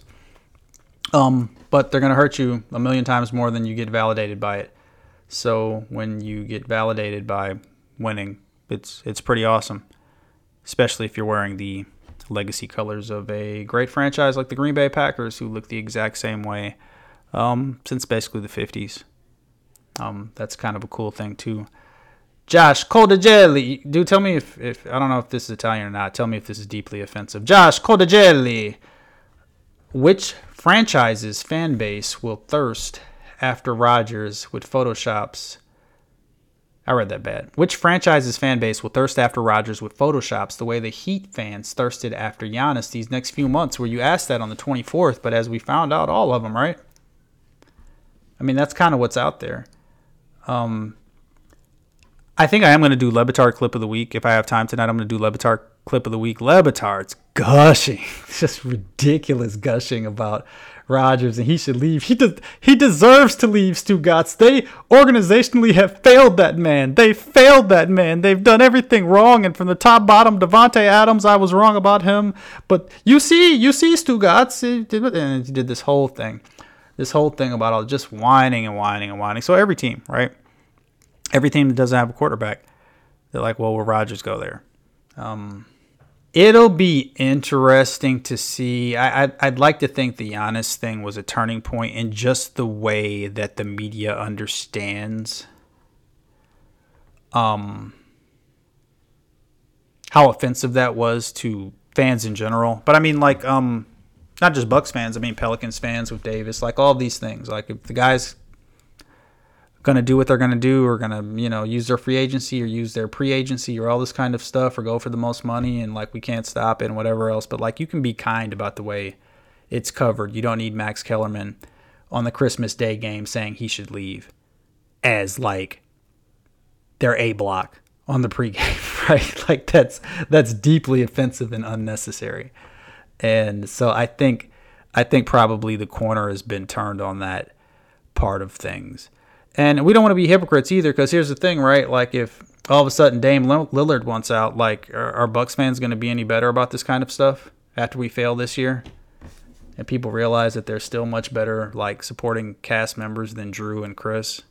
Um, but they're going to hurt you a million times more than you get validated by it. So when you get validated by winning, it's it's pretty awesome, especially if you're wearing the legacy colors of a great franchise like the Green Bay Packers, who look the exact same way um, since basically the 50s. Um, that's kind of a cool thing, too. Josh Coldagelli, Do tell me if, if I don't know if this is Italian or not. Tell me if this is deeply offensive. Josh Coldagelli, which franchise's fan base will thirst after Rodgers with Photoshops. I read that bad. Which franchise's fan base will thirst after Rodgers with Photoshops the way the Heat fans thirsted after Giannis these next few months? Where you asked that on the 24th, but as we found out, all of them, right? I mean, that's kind of what's out there. Um, I think I am going to do Le Batard clip of the week. If I have time tonight, I'm going to do Le Batard clip of the week. Le Batard's gushing, it's just ridiculous gushing about Rodgers and he should leave. He does. He deserves to leave. Stugotz. They organizationally have failed that man. They failed that man. They've done everything wrong. And from the top bottom, Davante Adams, I was wrong about him. But you see, you see, Stugotz, he and he did this whole thing, this whole thing about all just whining and whining and whining. So every team, right? Every team that doesn't have a quarterback, they're like, well, will Rodgers go there? Um, It'll be interesting to see. I, I'd, I'd like to think the Giannis thing was a turning point in just the way that the media understands um, how offensive that was to fans in general. But I mean, like, um, not just Bucks fans. I mean, Pelicans fans with Davis. Like all these things. Like if the guys going to do what they're going to do or going to, you know, use their free agency or use their pre agency or all this kind of stuff or go for the most money and like we can't stop it and whatever else. But like you can be kind about the way it's covered. You don't need Max Kellerman on the Christmas Day game saying he should leave as like their A block on the pregame, right? Like that's that's deeply offensive and unnecessary. And so I think I think probably the corner has been turned on that part of things. And we don't want to be hypocrites either, because here's the thing, right? Like if all of a sudden Dame Lillard wants out, like are, are Bucks fans going to be any better about this kind of stuff after we fail this year? And people realize that they're still much better, like supporting cast members than Jrue and Khris.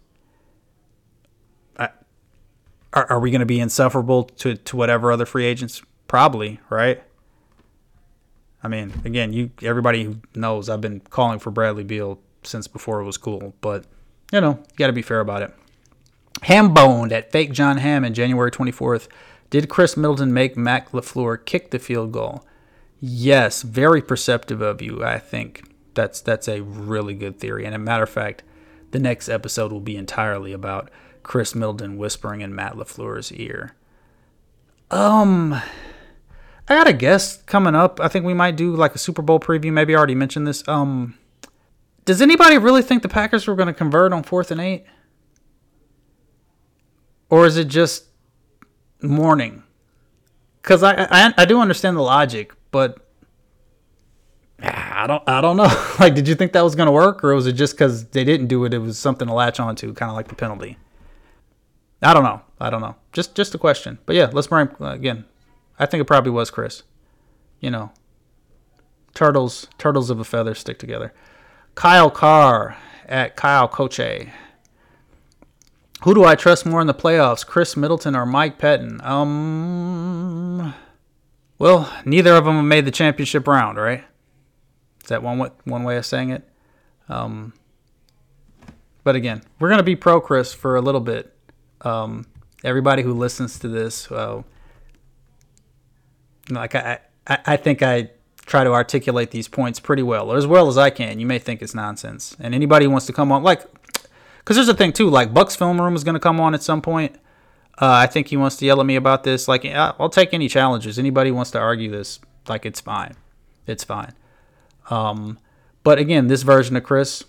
Are, are we going to be insufferable to, to whatever other free agents? Probably, right? I mean, again, you everybody knows I've been calling for Bradley Beal since before it was cool, but you know, you got to be fair about it. Hamboned at fake Jon Hammond, January 24th. Did Khris Middleton make Matt LaFleur kick the field goal? Yes, very perceptive of you. I think that's that's a really good theory. And a matter of fact, the next episode will be entirely about Khris Middleton whispering in Matt LaFleur's ear. Um, I got a guest coming up. I think we might do like a Super Bowl preview. Maybe I already mentioned this. Um, does anybody really think the Packers were going to convert on fourth and eight? Or is it just mourning? Because I, I I do understand the logic, but I don't I don't know. like, did you think that was going to work, or was it just because they didn't do it? It was something to latch onto, kind of like the penalty. I don't know. I don't know. Just just a question. But yeah, let's bring uh, again. I think it probably was Khris. You know, turtles turtles of a feather stick together. Kyle Carr at Kyle Coche. Who do I trust more in the playoffs, Khris Middleton or Mike Pettine? Um, well, neither of them have made the championship round, right? Is that one one way of saying it? Um, but again, we're gonna be pro Khris for a little bit. Um, everybody who listens to this, uh, like I, I, I think I try to articulate these points pretty well, or as well as I can. You may think it's nonsense, and anybody who wants to come on, like, because there's a thing too, like Bucks Film Room is going to come on at some point. Uh, I think he wants to yell at me about this. Like, I'll take any challenges. Anybody wants to argue this, like, it's fine. It's fine. Um, but again, this version of Khris,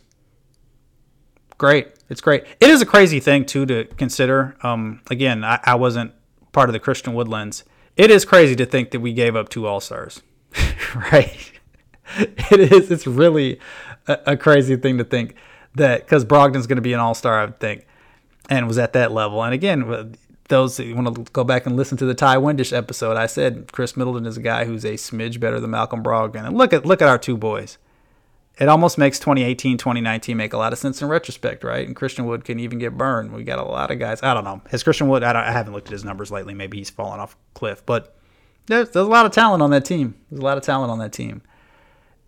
great. It's great. It is a crazy thing too to consider. Um, again, I, I wasn't part of the Christian Woodlands. It is crazy to think that we gave up two All Stars. right? It is. It's really a, a crazy thing to think that because Brogdon's going to be an all star, I would think, and was at that level. And again, those who want to go back and listen to the Ty Windish episode, I said Khris Middleton is a guy who's a smidge better than Malcolm Brogdon. And look at look at our two boys. It almost makes 2018, 2019 make a lot of sense in retrospect, right? And Christian Wood can even get burned. We got a lot of guys. I don't know. Has Christian Wood? I, I haven't looked at his numbers lately. Maybe he's fallen off cliff, but there's, there's a lot of talent on that team. There's a lot of talent on that team.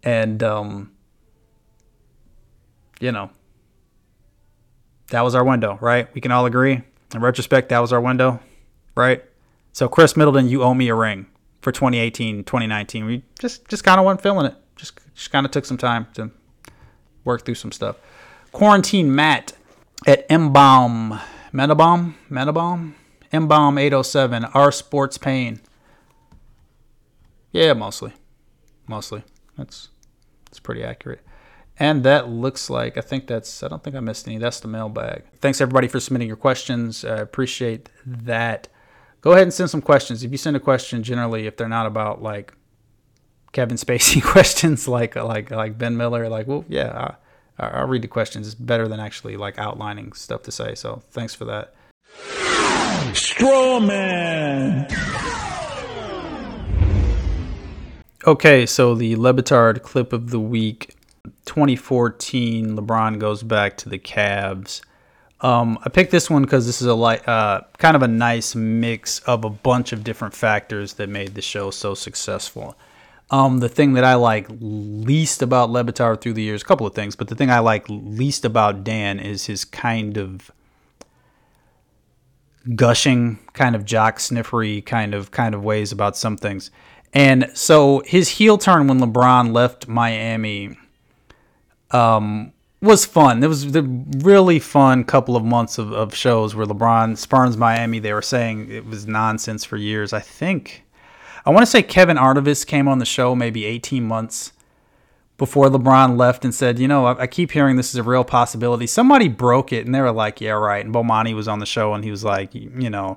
And, um, you know, that was our window, right? We can all agree. In retrospect, that was our window, right? So, Khris Middleton, you owe me a ring for 2018, 2019. We just, just kind of wasn't feeling it. Just, just kind of took some time to work through some stuff. Quarantine Matt at Mbaum, Metabomb, Metabomb, Mbaum 807, R Sports Pain. Yeah, mostly. Mostly. That's that's pretty accurate. And that looks like I think that's I don't think I missed any. That's the mailbag. Thanks everybody for submitting your questions. I appreciate that. Go ahead and send some questions. If you send a question, generally if they're not about like Kevin Spacey questions, like like like Ben Miller, like well yeah, I, I'll read the questions. It's better than actually like outlining stuff to say. So thanks for that. Strawman. Okay, so the Le Batard clip of the week 2014, LeBron goes back to the Cavs. Um, I picked this one because this is a light, uh, kind of a nice mix of a bunch of different factors that made the show so successful. Um, the thing that I like least about Le Batard through the years, a couple of things, but the thing I like least about Dan is his kind of gushing, kind of jock sniffery kind of kind of ways about some things. And so his heel turn when LeBron left Miami um, was fun. It was a really fun couple of months of, of shows where LeBron spurns Miami. They were saying it was nonsense for years. I think I want to say Kevin Arnovitz came on the show maybe 18 months before LeBron left and said, you know, I, I, keep hearing this is a real possibility. Somebody broke it and they were like, yeah, right. And Bomani was on the show and he was like, you know,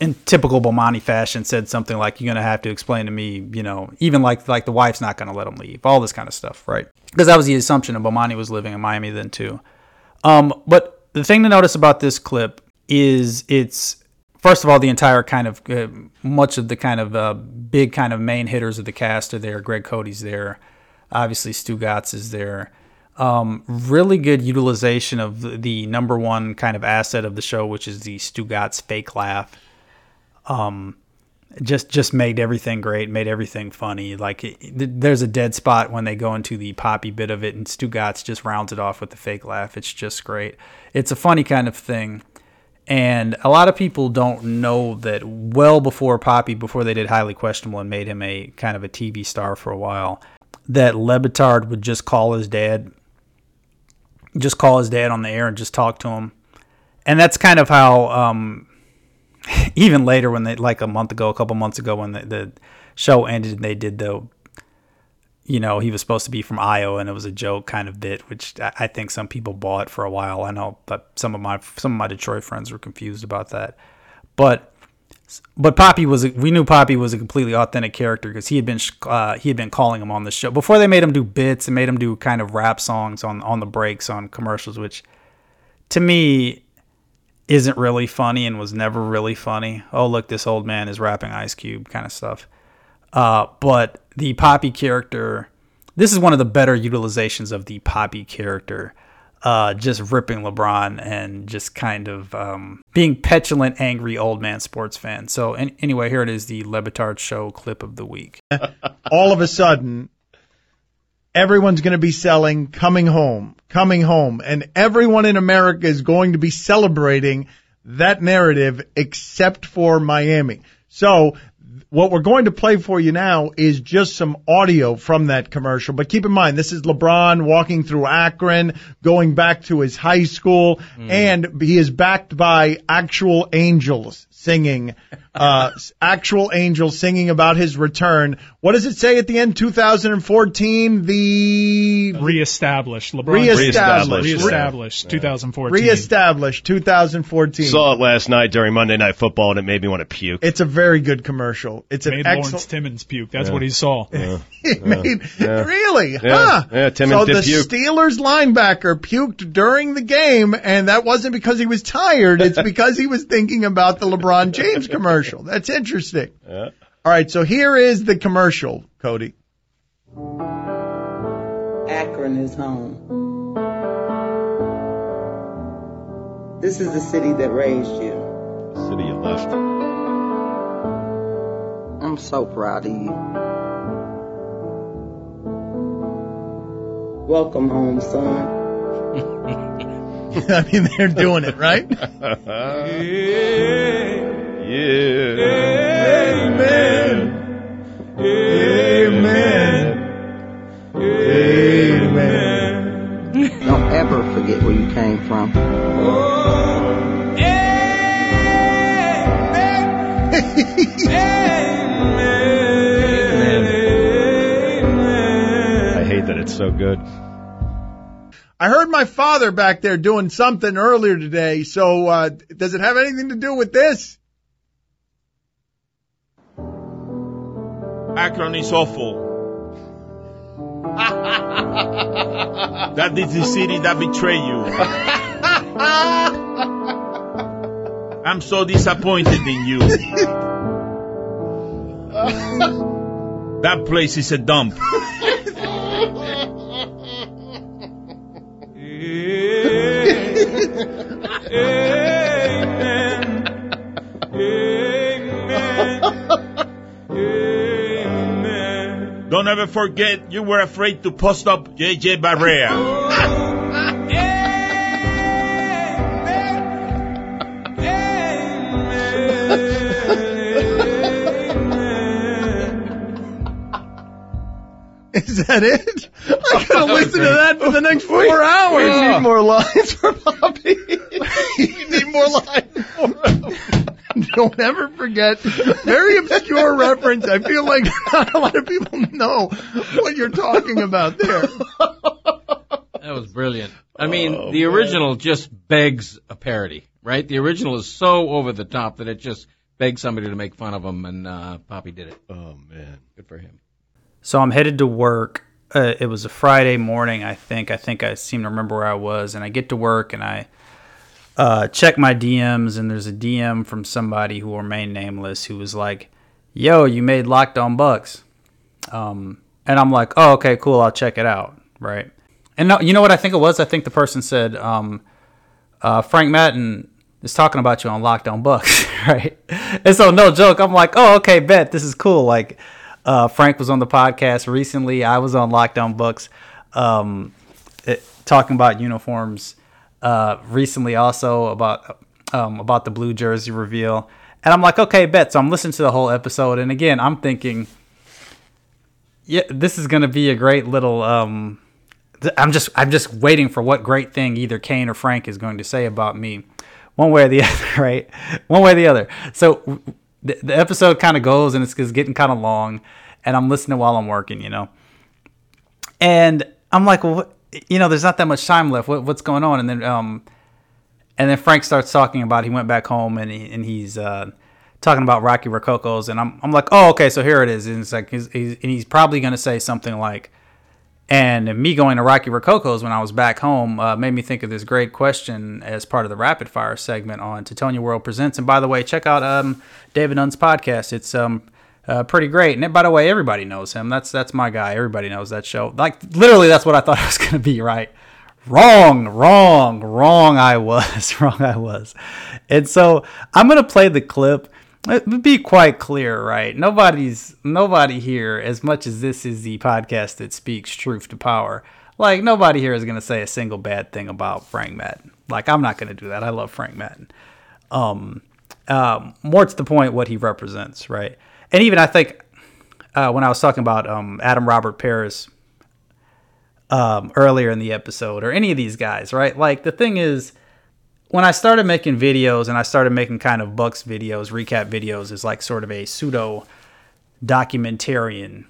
in typical Bomani fashion, said something like, "You're gonna have to explain to me, you know, even like like the wife's not gonna let him leave, all this kind of stuff, right?" Because that was the assumption, and Bomani was living in Miami then too. Um, but the thing to notice about this clip is it's first of all the entire kind of uh, much of the kind of uh, big kind of main hitters of the cast are there. Greg Cote's there, obviously Stugotz is there. Um, really good utilization of the, the, number one kind of asset of the show, which is the Stugotz fake laugh. Um, just just made everything great, made everything funny. Like it, there's a dead spot when they go into the Papi bit of it, and Stugotz just rounds it off with the fake laugh. It's just great. It's a funny kind of thing. And a lot of people don't know that well before Papi, before they did Highly Questionable and made him a kind of a TV star for a while, that Le Batard would just call his dad just call his dad on the air and just talk to him. And that's kind of how, um, even later when they, like a month ago, a couple months ago, when the, the show ended and they did the, you know, he was supposed to be from Iowa and it was a joke kind of bit, which I think some people bought for a while. I know, but some of my, some of my Detroit friends were confused about that. But but Papi was a, we knew Papi was a completely authentic character because he had been uh, he had been calling him on the show before they made him do bits and made him do kind of rap songs on on the breaks on commercials, which to me isn't really funny and was never really funny. Oh look, this old man is rapping Ice Cube kind of stuff. Uh, but the Papi character, this is one of the better utilizations of the Papi character uh, just ripping LeBron and just kind of um, being petulant, angry old man sports fan. So an- anyway, here it is, the Le Batard Show clip of the week. All of a sudden, everyone's going to be selling "Coming Home," "Coming Home," and everyone in America is going to be celebrating that narrative except for Miami. So what we're going to play for you now is just some audio from that commercial. But keep in mind, this is LeBron walking through Akron, going back to his high school, mm. and he is backed by actual angels singing, uh, actual angels singing about his return. What does it say at the end? 2014, the reestablished. LeBron reestablished. Reestablished. Yeah. 2014. Reestablished. 2014. Saw it last night during Monday Night Football, and it made me want to puke. It's a very good commercial. It's an made excellent. Lawrence Timmons puke. That's yeah. what he saw. Yeah. it made really, huh? Yeah, Timmons so did the puke. Steelers linebacker puked during the game, and that wasn't because he was tired. It's because he was thinking about the LeBron. LeBron James commercial. That's interesting. Yeah. All right, so here is the commercial, Cote. Akron is home. This is the city that raised you. The city you left. I'm so proud of you. Welcome home, son. I mean, they're doing it, right? yeah. yeah. Amen. Amen. Amen. forget where you came from. Amen. Amen. Amen. I hate that it's so good. I heard my father back there doing something earlier today. So uh, does it have anything to do with this? Akron is awful. that is the city that betrayed you. I'm so disappointed in you. that place is a dump. Don't ever forget you were afraid to post up JJ Barea. Is that it? I gotta listen to that for the next four We hours. need more lines for Bobby. we need more lines for him. Don't ever forget. Very obscure reference. I feel like not a lot of people know what you're talking about there. That was brilliant. I mean, the original just begs a parody, right? The original is so over the top that it just begs somebody to make fun of him, and uh, Papi did it. Oh man. Good for him. So I'm headed to work. Uh, it was a Friday morning, I think. I think I seem to remember where I was, and I get to work and I uh, check my DMs, and there's a DM from somebody who will remain nameless who was like, "Yo, you made Locked On Bucks," um, and I'm like, "Oh, okay, cool. I'll check it out." Right. And no, you know what I think it was? I think the person said, um, uh, "Frank Madden is talking about you on Locked On Bucks," right? And so, no joke, I'm like, "Oh, okay, bet this is cool." Like. Uh, Frank was on the podcast recently. I was on Locked On Bucks, um, it, talking about uniforms. Uh, recently, also about um, about the blue jersey reveal, and I'm like, okay, bet. So I'm listening to the whole episode, and again, I'm thinking, yeah, this is gonna be a great little. Um, th- I'm just I'm just waiting for what great thing either Kane or Frank is going to say about me, one way or the other, right? One way or the other. So the, the episode kind of goes and it's, it's getting kind of long and i'm listening while i'm working you know? And i'm like well what, you know there's not that much time left. What, what's going on? And then um and then frank starts talking about he went back home and, he, and he's uh talking about rocky rococo's and i'm, I'm like oh okay so here it is. And it's like he's, he's, and he's probably going to say something like and me going to Rocky Rococo's when I was back home uh, made me think of this great question as part of the rapid fire segment on Titonia World Presents. And by the way, check out um, David Dunn's podcast. It's um, uh, pretty great. And by the way, everybody knows him. That's that's my guy. Everybody knows that show. Like literally, that's what I thought it was going to be. Right? Wrong, wrong, wrong. I was wrong. I was. And so I'm going to play the clip be quite clear, right? Nobody's nobody here, as much as this is the podcast that speaks truth to power. Like nobody here is gonna say a single bad thing about Frank Madden. Like I'm not gonna do that. I love Frank Madden. Um, um, more to the point, what he represents, right? And even I think uh, when I was talking about um, Adam Robert Paris um, earlier in the episode, or any of these guys, right? Like the thing is when I started making videos and I started making kind of Bucks videos, recap videos, as like sort of a pseudo documentarian,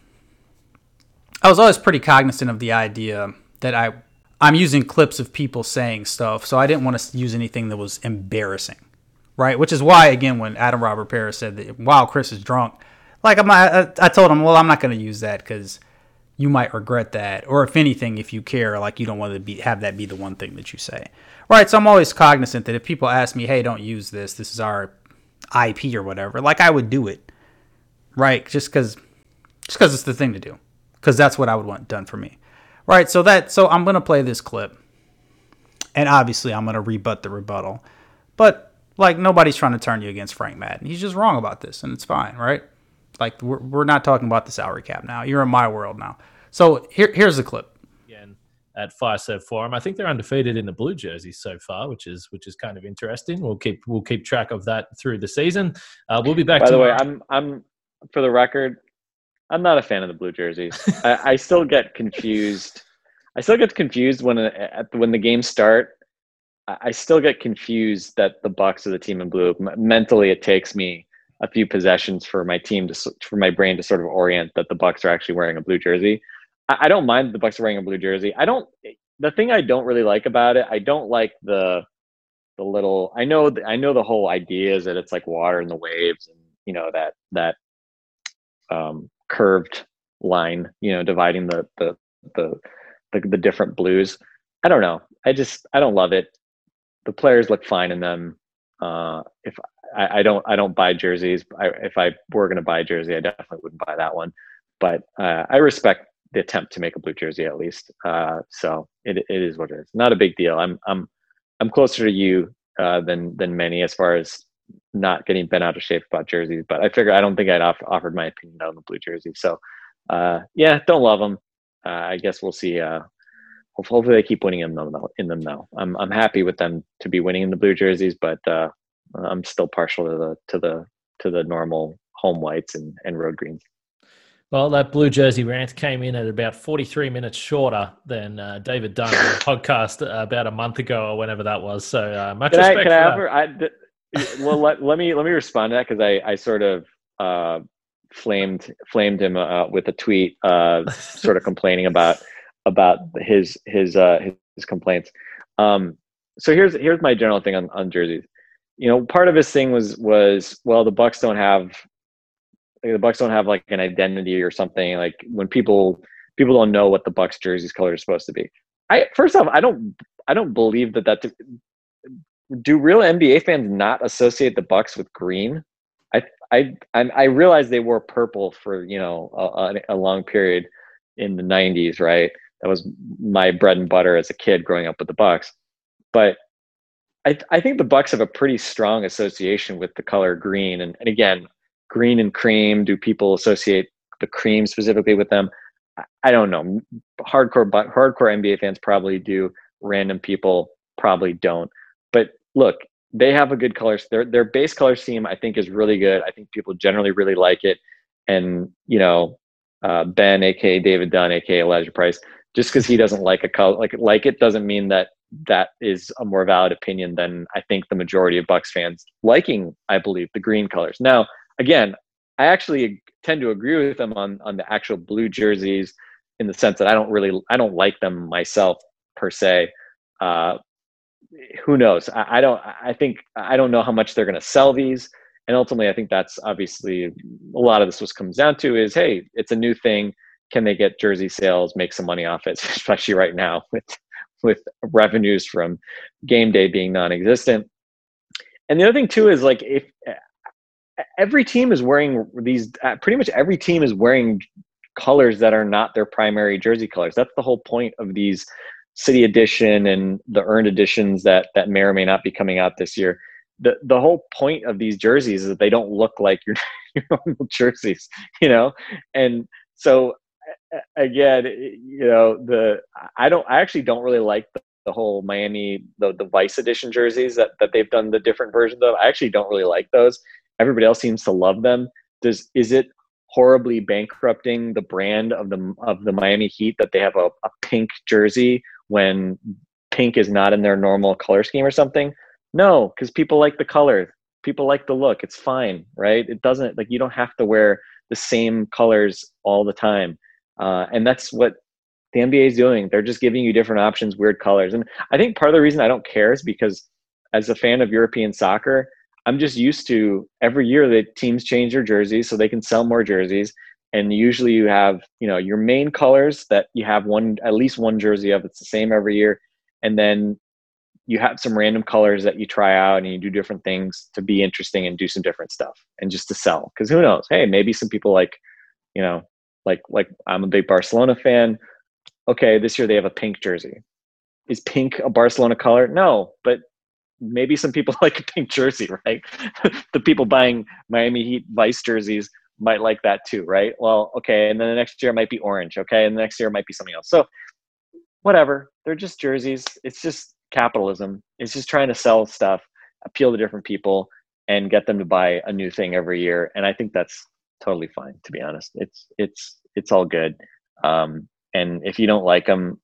I was always pretty cognizant of the idea that I I'm using clips of people saying stuff, so I didn't want to use anything that was embarrassing, right? Which is why, again, when Adam Robert Paris said that, "Wow, Khris is drunk," like I'm, I, I told him, "Well, I'm not going to use that because." You might regret that, or if anything, if you care, like you don't want to be have that be the one thing that you say. Right. So I'm always cognizant that if people ask me, hey, don't use this, this is our IP or whatever, like I would do it. Right. Just because just because it's the thing to do. Because that's what I would want done for me. Right. So that so I'm gonna play this clip. And obviously I'm gonna rebut the rebuttal. But like nobody's trying to turn you against Frank Madden. He's just wrong about this, and it's fine, right? Like we're, we're not talking about the salary cap now. You're in my world now. So here here's the clip Again at Fiserv Forum. I think they're undefeated in the blue jerseys so far, which is which is kind of interesting. We'll keep we'll keep track of that through the season. Uh, we'll be back. By the way. I'm I'm for the record, I'm not a fan of the blue jerseys. I, I still get confused I still get confused when uh, at when the games start. I still get confused that the Bucks are the team in blue. mentally, it takes me a few possessions for my team to for my brain to sort of orient that the Bucks are actually wearing a blue jersey. I, I don't mind the Bucks are wearing a blue jersey. I don't. The thing I don't really like about it, I don't like the the little. I know I know the whole idea is that it's like water in the waves, and you know that that um, curved line, you know, dividing the the the the, the different blues. I don't know. I just I don't love it. The players look fine in them. Uh, if I, I, don't I don't buy jerseys. I, if I were going to buy a jersey, I definitely wouldn't buy that one. But uh, I respect the attempt to make a blue jersey at least. Uh, so it, it is what it is. Not a big deal. I'm I'm I'm closer to you uh, than than many as far as not getting bent out of shape about jerseys. But I figure I don't think I'd off, offered my opinion on the blue jersey. So uh, yeah, don't love them. Uh, I guess we'll see. Uh, hopefully they keep winning in them. In them though, I'm I'm happy with them to be winning in the blue jerseys, but uh, I'm still partial to the to the to the normal home whites and, and road greens. Well, that blue jersey rant came in at about 43 minutes shorter than uh, David Dunn podcast about a month ago or whenever that was. So uh, much can respect. I, can I, I, well, let, let me let me respond to that because I I sort of uh, flamed flamed him uh, with a tweet, uh, sort of complaining about about his his uh, his complaints. Um, so here's here's my general thing on, on jerseys. You know, part of his thing was was well, the Bucks don't have the Bucks don't have like an identity or something. Like when people people don't know what the Bucks jerseys color is supposed to be. I first off, I don't I don't believe that that. Do real NBA fans not associate the Bucks with green? I I, I realize they wore purple for you know a, a, long period in the '90s, right? That was my bread and butter as a kid growing up with the Bucks. But I I think the Bucks have a pretty strong association with the color green, and, and again, green and cream. Do people associate the cream specifically with them? I, I don't know. Hardcore but hardcore NBA fans probably do. Random people probably don't. But look, they have a good color. Their their base color scheme, I think, is really good. I think people generally really like it. And you know, uh, Ben, aka David Dunn, aka Elijah Price, just because he doesn't like a color like like it doesn't mean that that is a more valid opinion than I think the majority of Bucks fans liking. I believe the green colors. Now, again, I actually tend to agree with them on on the actual blue jerseys in the sense that I don't really I don't like them myself per se. Uh, who knows? I, I don't. I think I don't know how much they're going to sell these, and ultimately, I think that's obviously a lot of this was comes down to is hey, it's a new thing. Can they get jersey sales, make some money off it, especially right now with with revenues from game day being non-existent. And the other thing too is like if every team is wearing these, uh, pretty much every team is wearing colors that are not their primary jersey colors. That's the whole point of these city edition and the earned editions that that may or may not be coming out this year the the whole point of these jerseys is that they don't look like your, your normal jerseys you know and so again you know the i don't i actually don't really like the, the whole miami the, the vice edition jerseys that, that they've done the different versions of i actually don't really like those everybody else seems to love them does is it horribly bankrupting the brand of the of the miami heat that they have a, a pink jersey when pink is not in their normal color scheme or something? No, because people like the color. People like the look. It's fine, right? It doesn't like you don't have to wear the same colors all the time. Uh, and that's what the NBA is doing. They're just giving you different options, weird colors. And I think part of the reason I don't care is because as a fan of European soccer, I'm just used to every year that teams change their jerseys so they can sell more jerseys and usually you have you know your main colors that you have one at least one jersey of it's the same every year and then you have some random colors that you try out and you do different things to be interesting and do some different stuff and just to sell because who knows hey maybe some people like you know like like i'm a big barcelona fan okay this year they have a pink jersey is pink a barcelona color no but maybe some people like a pink jersey right the people buying miami heat vice jerseys might like that too, right? Well, okay, and then the next year might be orange, okay, and the next year might be something else. So whatever, they're just jerseys. It's just capitalism. It's just trying to sell stuff, appeal to different people, and get them to buy a new thing every year. And I think that's totally fine, to be honest. It's it's it's all good. Um, and if you don't like them,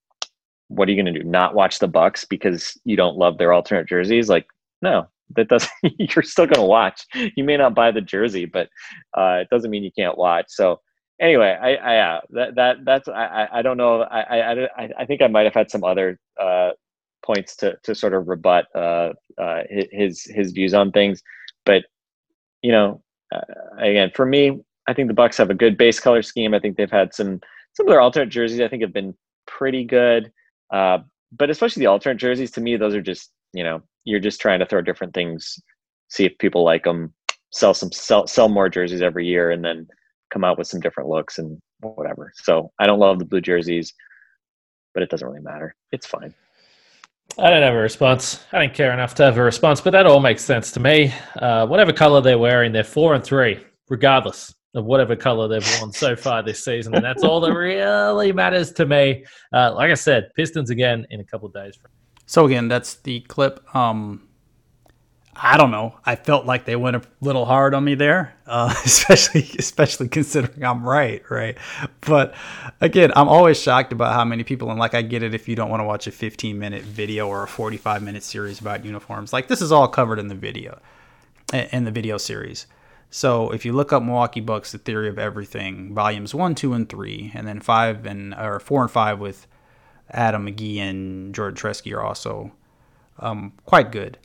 what are you going to do? Not watch the Bucks because you don't love their alternate jerseys? Like, no, that doesn't. you're still going to watch. You may not buy the jersey, but uh, it doesn't mean you can't watch. So anyway, I, I that that that's I I don't know. I I I think I might have had some other uh, points to to sort of rebut uh, uh, his his views on things, but you know, uh, again, for me, I think the Bucks have a good base color scheme. I think they've had some some of their alternate jerseys. I think have been pretty good, uh, but especially the alternate jerseys. To me, those are just you know you're just trying to throw different things, see if people like them, sell some sell sell more jerseys every year, and then come out with some different looks and whatever. So I don't love the blue jerseys, but it doesn't really matter. It's fine. I don't have a response. I didn't care enough to have a response, but that all makes sense to me. Uh, whatever color they're wearing, they're four and three, regardless of whatever color they've worn so far this season, and that's all that really matters to me. Uh, like I said, Pistons again in a couple of days. So again, that's the clip. Um, I don't know. I felt like they went a little hard on me there, uh, especially especially considering I'm right, right? But again, I'm always shocked about how many people and like I get it if you don't want to watch a 15 minute video or a 45 minute series about uniforms. Like this is all covered in the video, in the video series. So if you look up Milwaukee Bucks: The Theory of Everything, volumes one, two, and three, and then five and or four and five with Adam McGee and Jordan Tresky are also um, quite good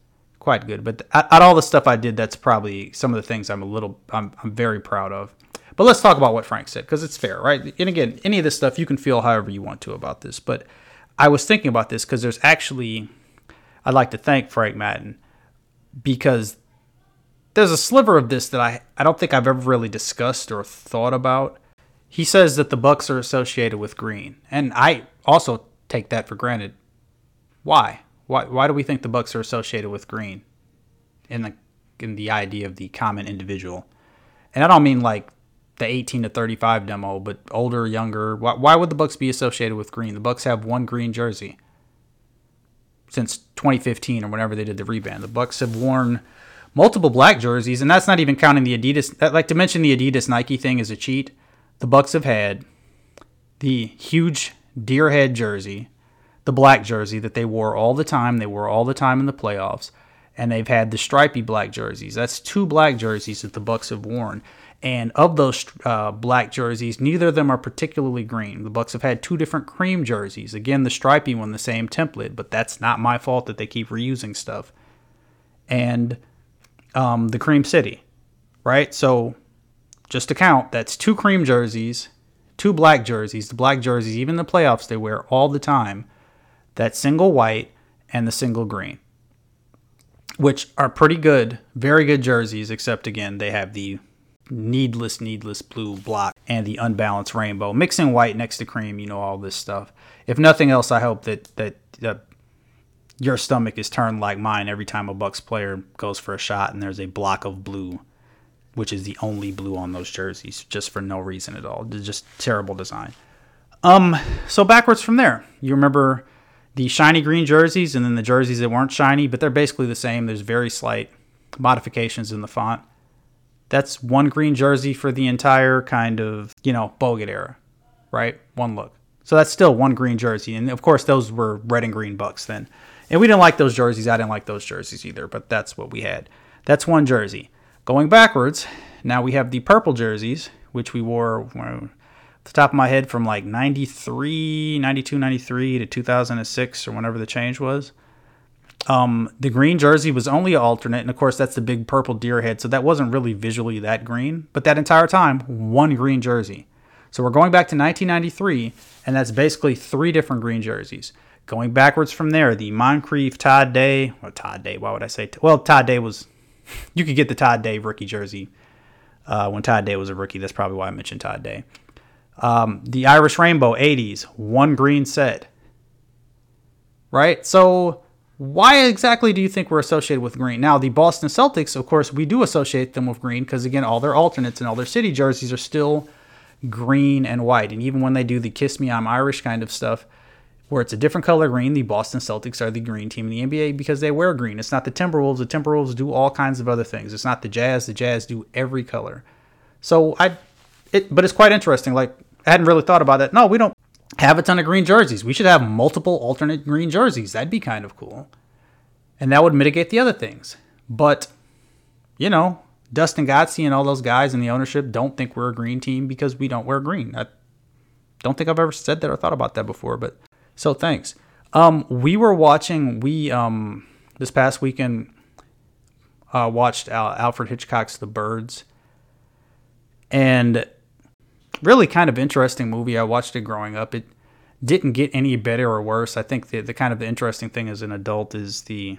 quite good. But at, all the stuff I did, that's probably some of the things I'm a little, I'm, I'm very proud of. But let's talk about what Frank said because it's fair, right? And again, any of this stuff you can feel however you want to about this. But I was thinking about this because there's actually, I'd like to thank Frank Madden because there's a sliver of this that I, I don't think I've ever really discussed or thought about. He says that the Bucks are associated with green, and I also take that for granted. Why? Why why do we think the Bucks are associated with green in the in the idea of the common individual? And I don't mean like the 18 to 35 demo, but older, younger. Why, why would the Bucks be associated with green? The Bucks have one green jersey since 2015 or whenever they did the reband. The Bucks have worn multiple black jerseys, and that's not even counting the Adidas. Like to mention the Adidas Nike thing is a cheat. The Bucks have had the huge deer head jersey the black jersey that they wore all the time. They wore all the time in the playoffs, and they've had the stripy black jerseys. That's two black jerseys that the Bucks have worn. And of those uh, black jerseys, neither of them are particularly green. The Bucks have had two different cream jerseys. Again, the stripy one, the same template, but that's not my fault that they keep reusing stuff. And um, the cream city, right? So just to count, that's two cream jerseys, two black jerseys. The black jerseys, even the playoffs, they wear all the time that single white and the single green, which are pretty good, very good jerseys, except again, they have the needless, needless blue block and the unbalanced rainbow. Mixing white next to cream, you know, all this stuff. If nothing else, I hope that, that, that your stomach is turned like mine every time a Bucks player goes for a shot and there's a block of blue, which is the only blue on those jerseys, just for no reason at all. Just terrible design. Um, so backwards from there, you remember the shiny green jerseys and then the jerseys that weren't shiny, but they're basically the same. There's very slight modifications in the font. That's one green jersey for the entire kind of, you know, Bogut era, right? One look. So that's still one green jersey. And of course, those were red and green Bucks then. And we didn't like those jerseys. I didn't like those jerseys either, but that's what we had. That's one jersey. Going backwards, now we have the purple jerseys, which we wore the top of my head from like 93, 92, 93 to 2006 or whenever the change was. Um, the green jersey was only alternate, and of course that's the big purple deer head, so that wasn't really visually that green. But that entire time, one green jersey. So we're going back to 1993, and that's basically three different green jerseys. Going backwards from there, the Moncrief Todd Day, or Todd Day, why would I say? Well, Todd Day was, you could get the Todd Day rookie jersey uh, when Todd Day was a rookie. That's probably why I mentioned Todd Day. Um, the Irish Rainbow 80s, one green set. Right? So, why exactly do you think we're associated with green? Now, the Boston Celtics, of course, we do associate them with green because, again, all their alternates and all their city jerseys are still green and white. And even when they do the Kiss Me, I'm Irish kind of stuff, where it's a different color green, the Boston Celtics are the green team in the NBA because they wear green. It's not the Timberwolves. The Timberwolves do all kinds of other things. It's not the Jazz. The Jazz do every color. So I, it, but it's quite interesting. Like I hadn't really thought about that. No, we don't. have a ton of green jerseys. We should have multiple alternate green jerseys. That'd be kind of cool. And that would mitigate the other things. But, you know, Dustin Gotze and all those guys in the ownership don't think we're a green team because we don't wear green. I don't think I've ever said that or thought about that before, but so thanks. Um, we were watching, we, um, this past weekend, uh, watched Al- Alfred Hitchcock's The Birds. And really kind of interesting movie. I watched it growing up. It didn't get any better or worse. I think the, the kind of the interesting thing as an adult is the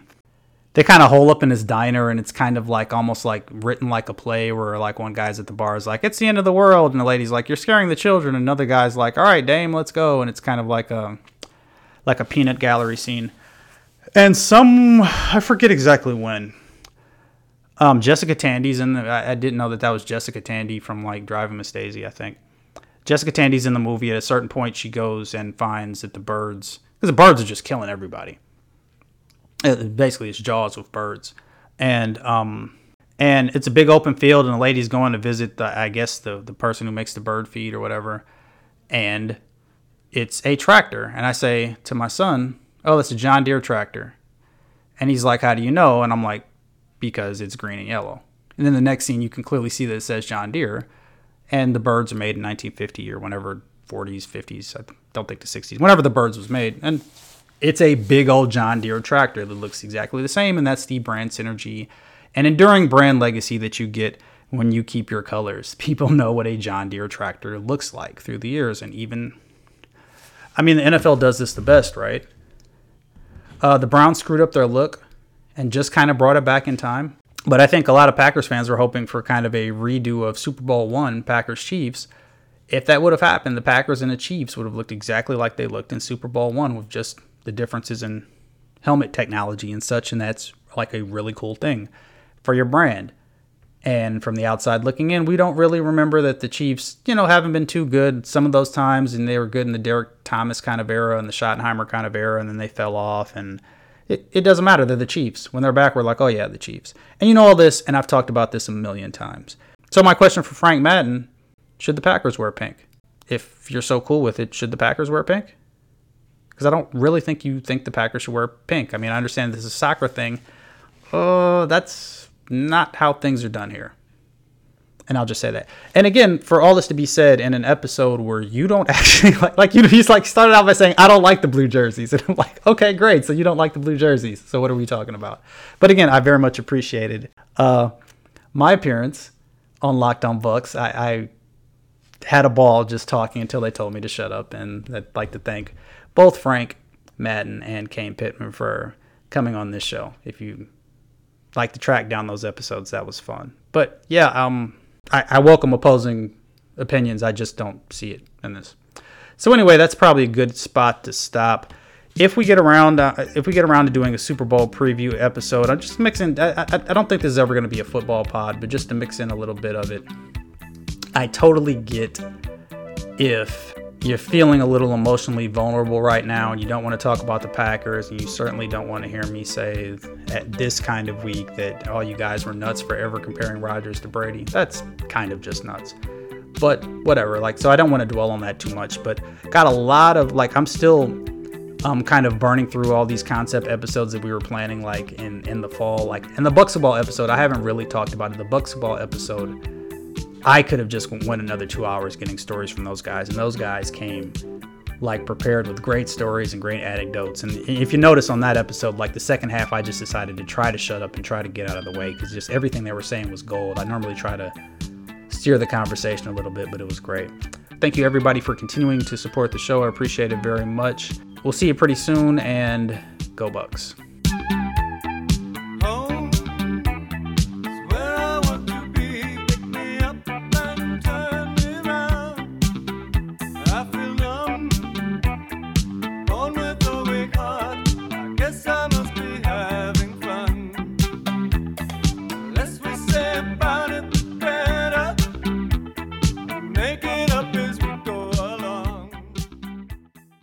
they kind of hole up in his diner and it's kind of like almost like written like a play where like one guy's at the bar is like it's the end of the world and the lady's like you're scaring the children and another guy's like all right dame let's go and it's kind of like a like a peanut gallery scene and some i forget exactly when um, jessica tandy's in the, I, I didn't know that that was jessica tandy from like driving miss daisy i think Jessica Tandy's in the movie. At a certain point, she goes and finds that the birds, because the birds are just killing everybody. It, basically, it's Jaws with birds, and um, and it's a big open field, and the lady's going to visit the, I guess the the person who makes the bird feed or whatever, and it's a tractor, and I say to my son, "Oh, that's a John Deere tractor," and he's like, "How do you know?" And I'm like, "Because it's green and yellow." And then the next scene, you can clearly see that it says John Deere and the birds are made in 1950 or whenever 40s 50s i don't think the 60s whenever the birds was made. And it's a big old john deere tractor that looks exactly the same and that's the brand synergy. And enduring brand legacy that you get when you keep your colors. People know what a john deere tractor looks like through the years and even i mean the nfl does this the best right? Uh, the browns screwed up their look and just kind of brought it back in time but I think a lot of Packers fans were hoping for kind of a redo of Super Bowl one, Packers Chiefs. If that would have happened, the Packers and the Chiefs would have looked exactly like they looked in Super Bowl one, with just the differences in helmet technology and such. And that's like a really cool thing for your brand. And from the outside looking in, we don't really remember that the Chiefs, you know, haven't been too good some of those times, and they were good in the Derrick Thomas kind of era and the Schottenheimer kind of era, and then they fell off and it, it doesn't matter. They're the Chiefs. When they're back, we're like, oh, yeah, the Chiefs. And you know all this, and I've talked about this a million times. So, my question for Frank Madden should the Packers wear pink? If you're so cool with it, should the Packers wear pink? Because I don't really think you think the Packers should wear pink. I mean, I understand this is a soccer thing. Oh, uh, that's not how things are done here. And I'll just say that. And again, for all this to be said in an episode where you don't actually like, like you, he's like started out by saying, I don't like the blue jerseys. And I'm like, okay, great. So you don't like the blue jerseys. So what are we talking about? But again, I very much appreciated uh, my appearance on Locked On Bucks. I, I had a ball just talking until they told me to shut up. And I'd like to thank both Frank Madden and Kane Pittman for coming on this show. If you like to track down those episodes, that was fun. But yeah, um, I, I welcome opposing opinions. I just don't see it in this. So anyway, that's probably a good spot to stop. If we get around, uh, if we get around to doing a Super Bowl preview episode, I'm just mixing. I, I, I don't think this is ever going to be a football pod, but just to mix in a little bit of it. I totally get if you're feeling a little emotionally vulnerable right now and you don't want to talk about the Packers, and you certainly don't want to hear me say at this kind of week that all you guys were nuts for ever comparing Rodgers to Brady. That's kind of just nuts. But whatever, like, so I don't want to dwell on that too much. But got a lot of, like, I'm still um, kind of burning through all these concept episodes that we were planning, like, in, in the fall. Like, in the Bucks of Ball episode, I haven't really talked about it. The Bucks of Ball episode, I could have just went another two hours getting stories from those guys, and those guys came like prepared with great stories and great anecdotes. And if you notice on that episode, like the second half, I just decided to try to shut up and try to get out of the way because just everything they were saying was gold. I normally try to steer the conversation a little bit, but it was great. Thank you everybody for continuing to support the show. I appreciate it very much. We'll see you pretty soon, and go Bucks.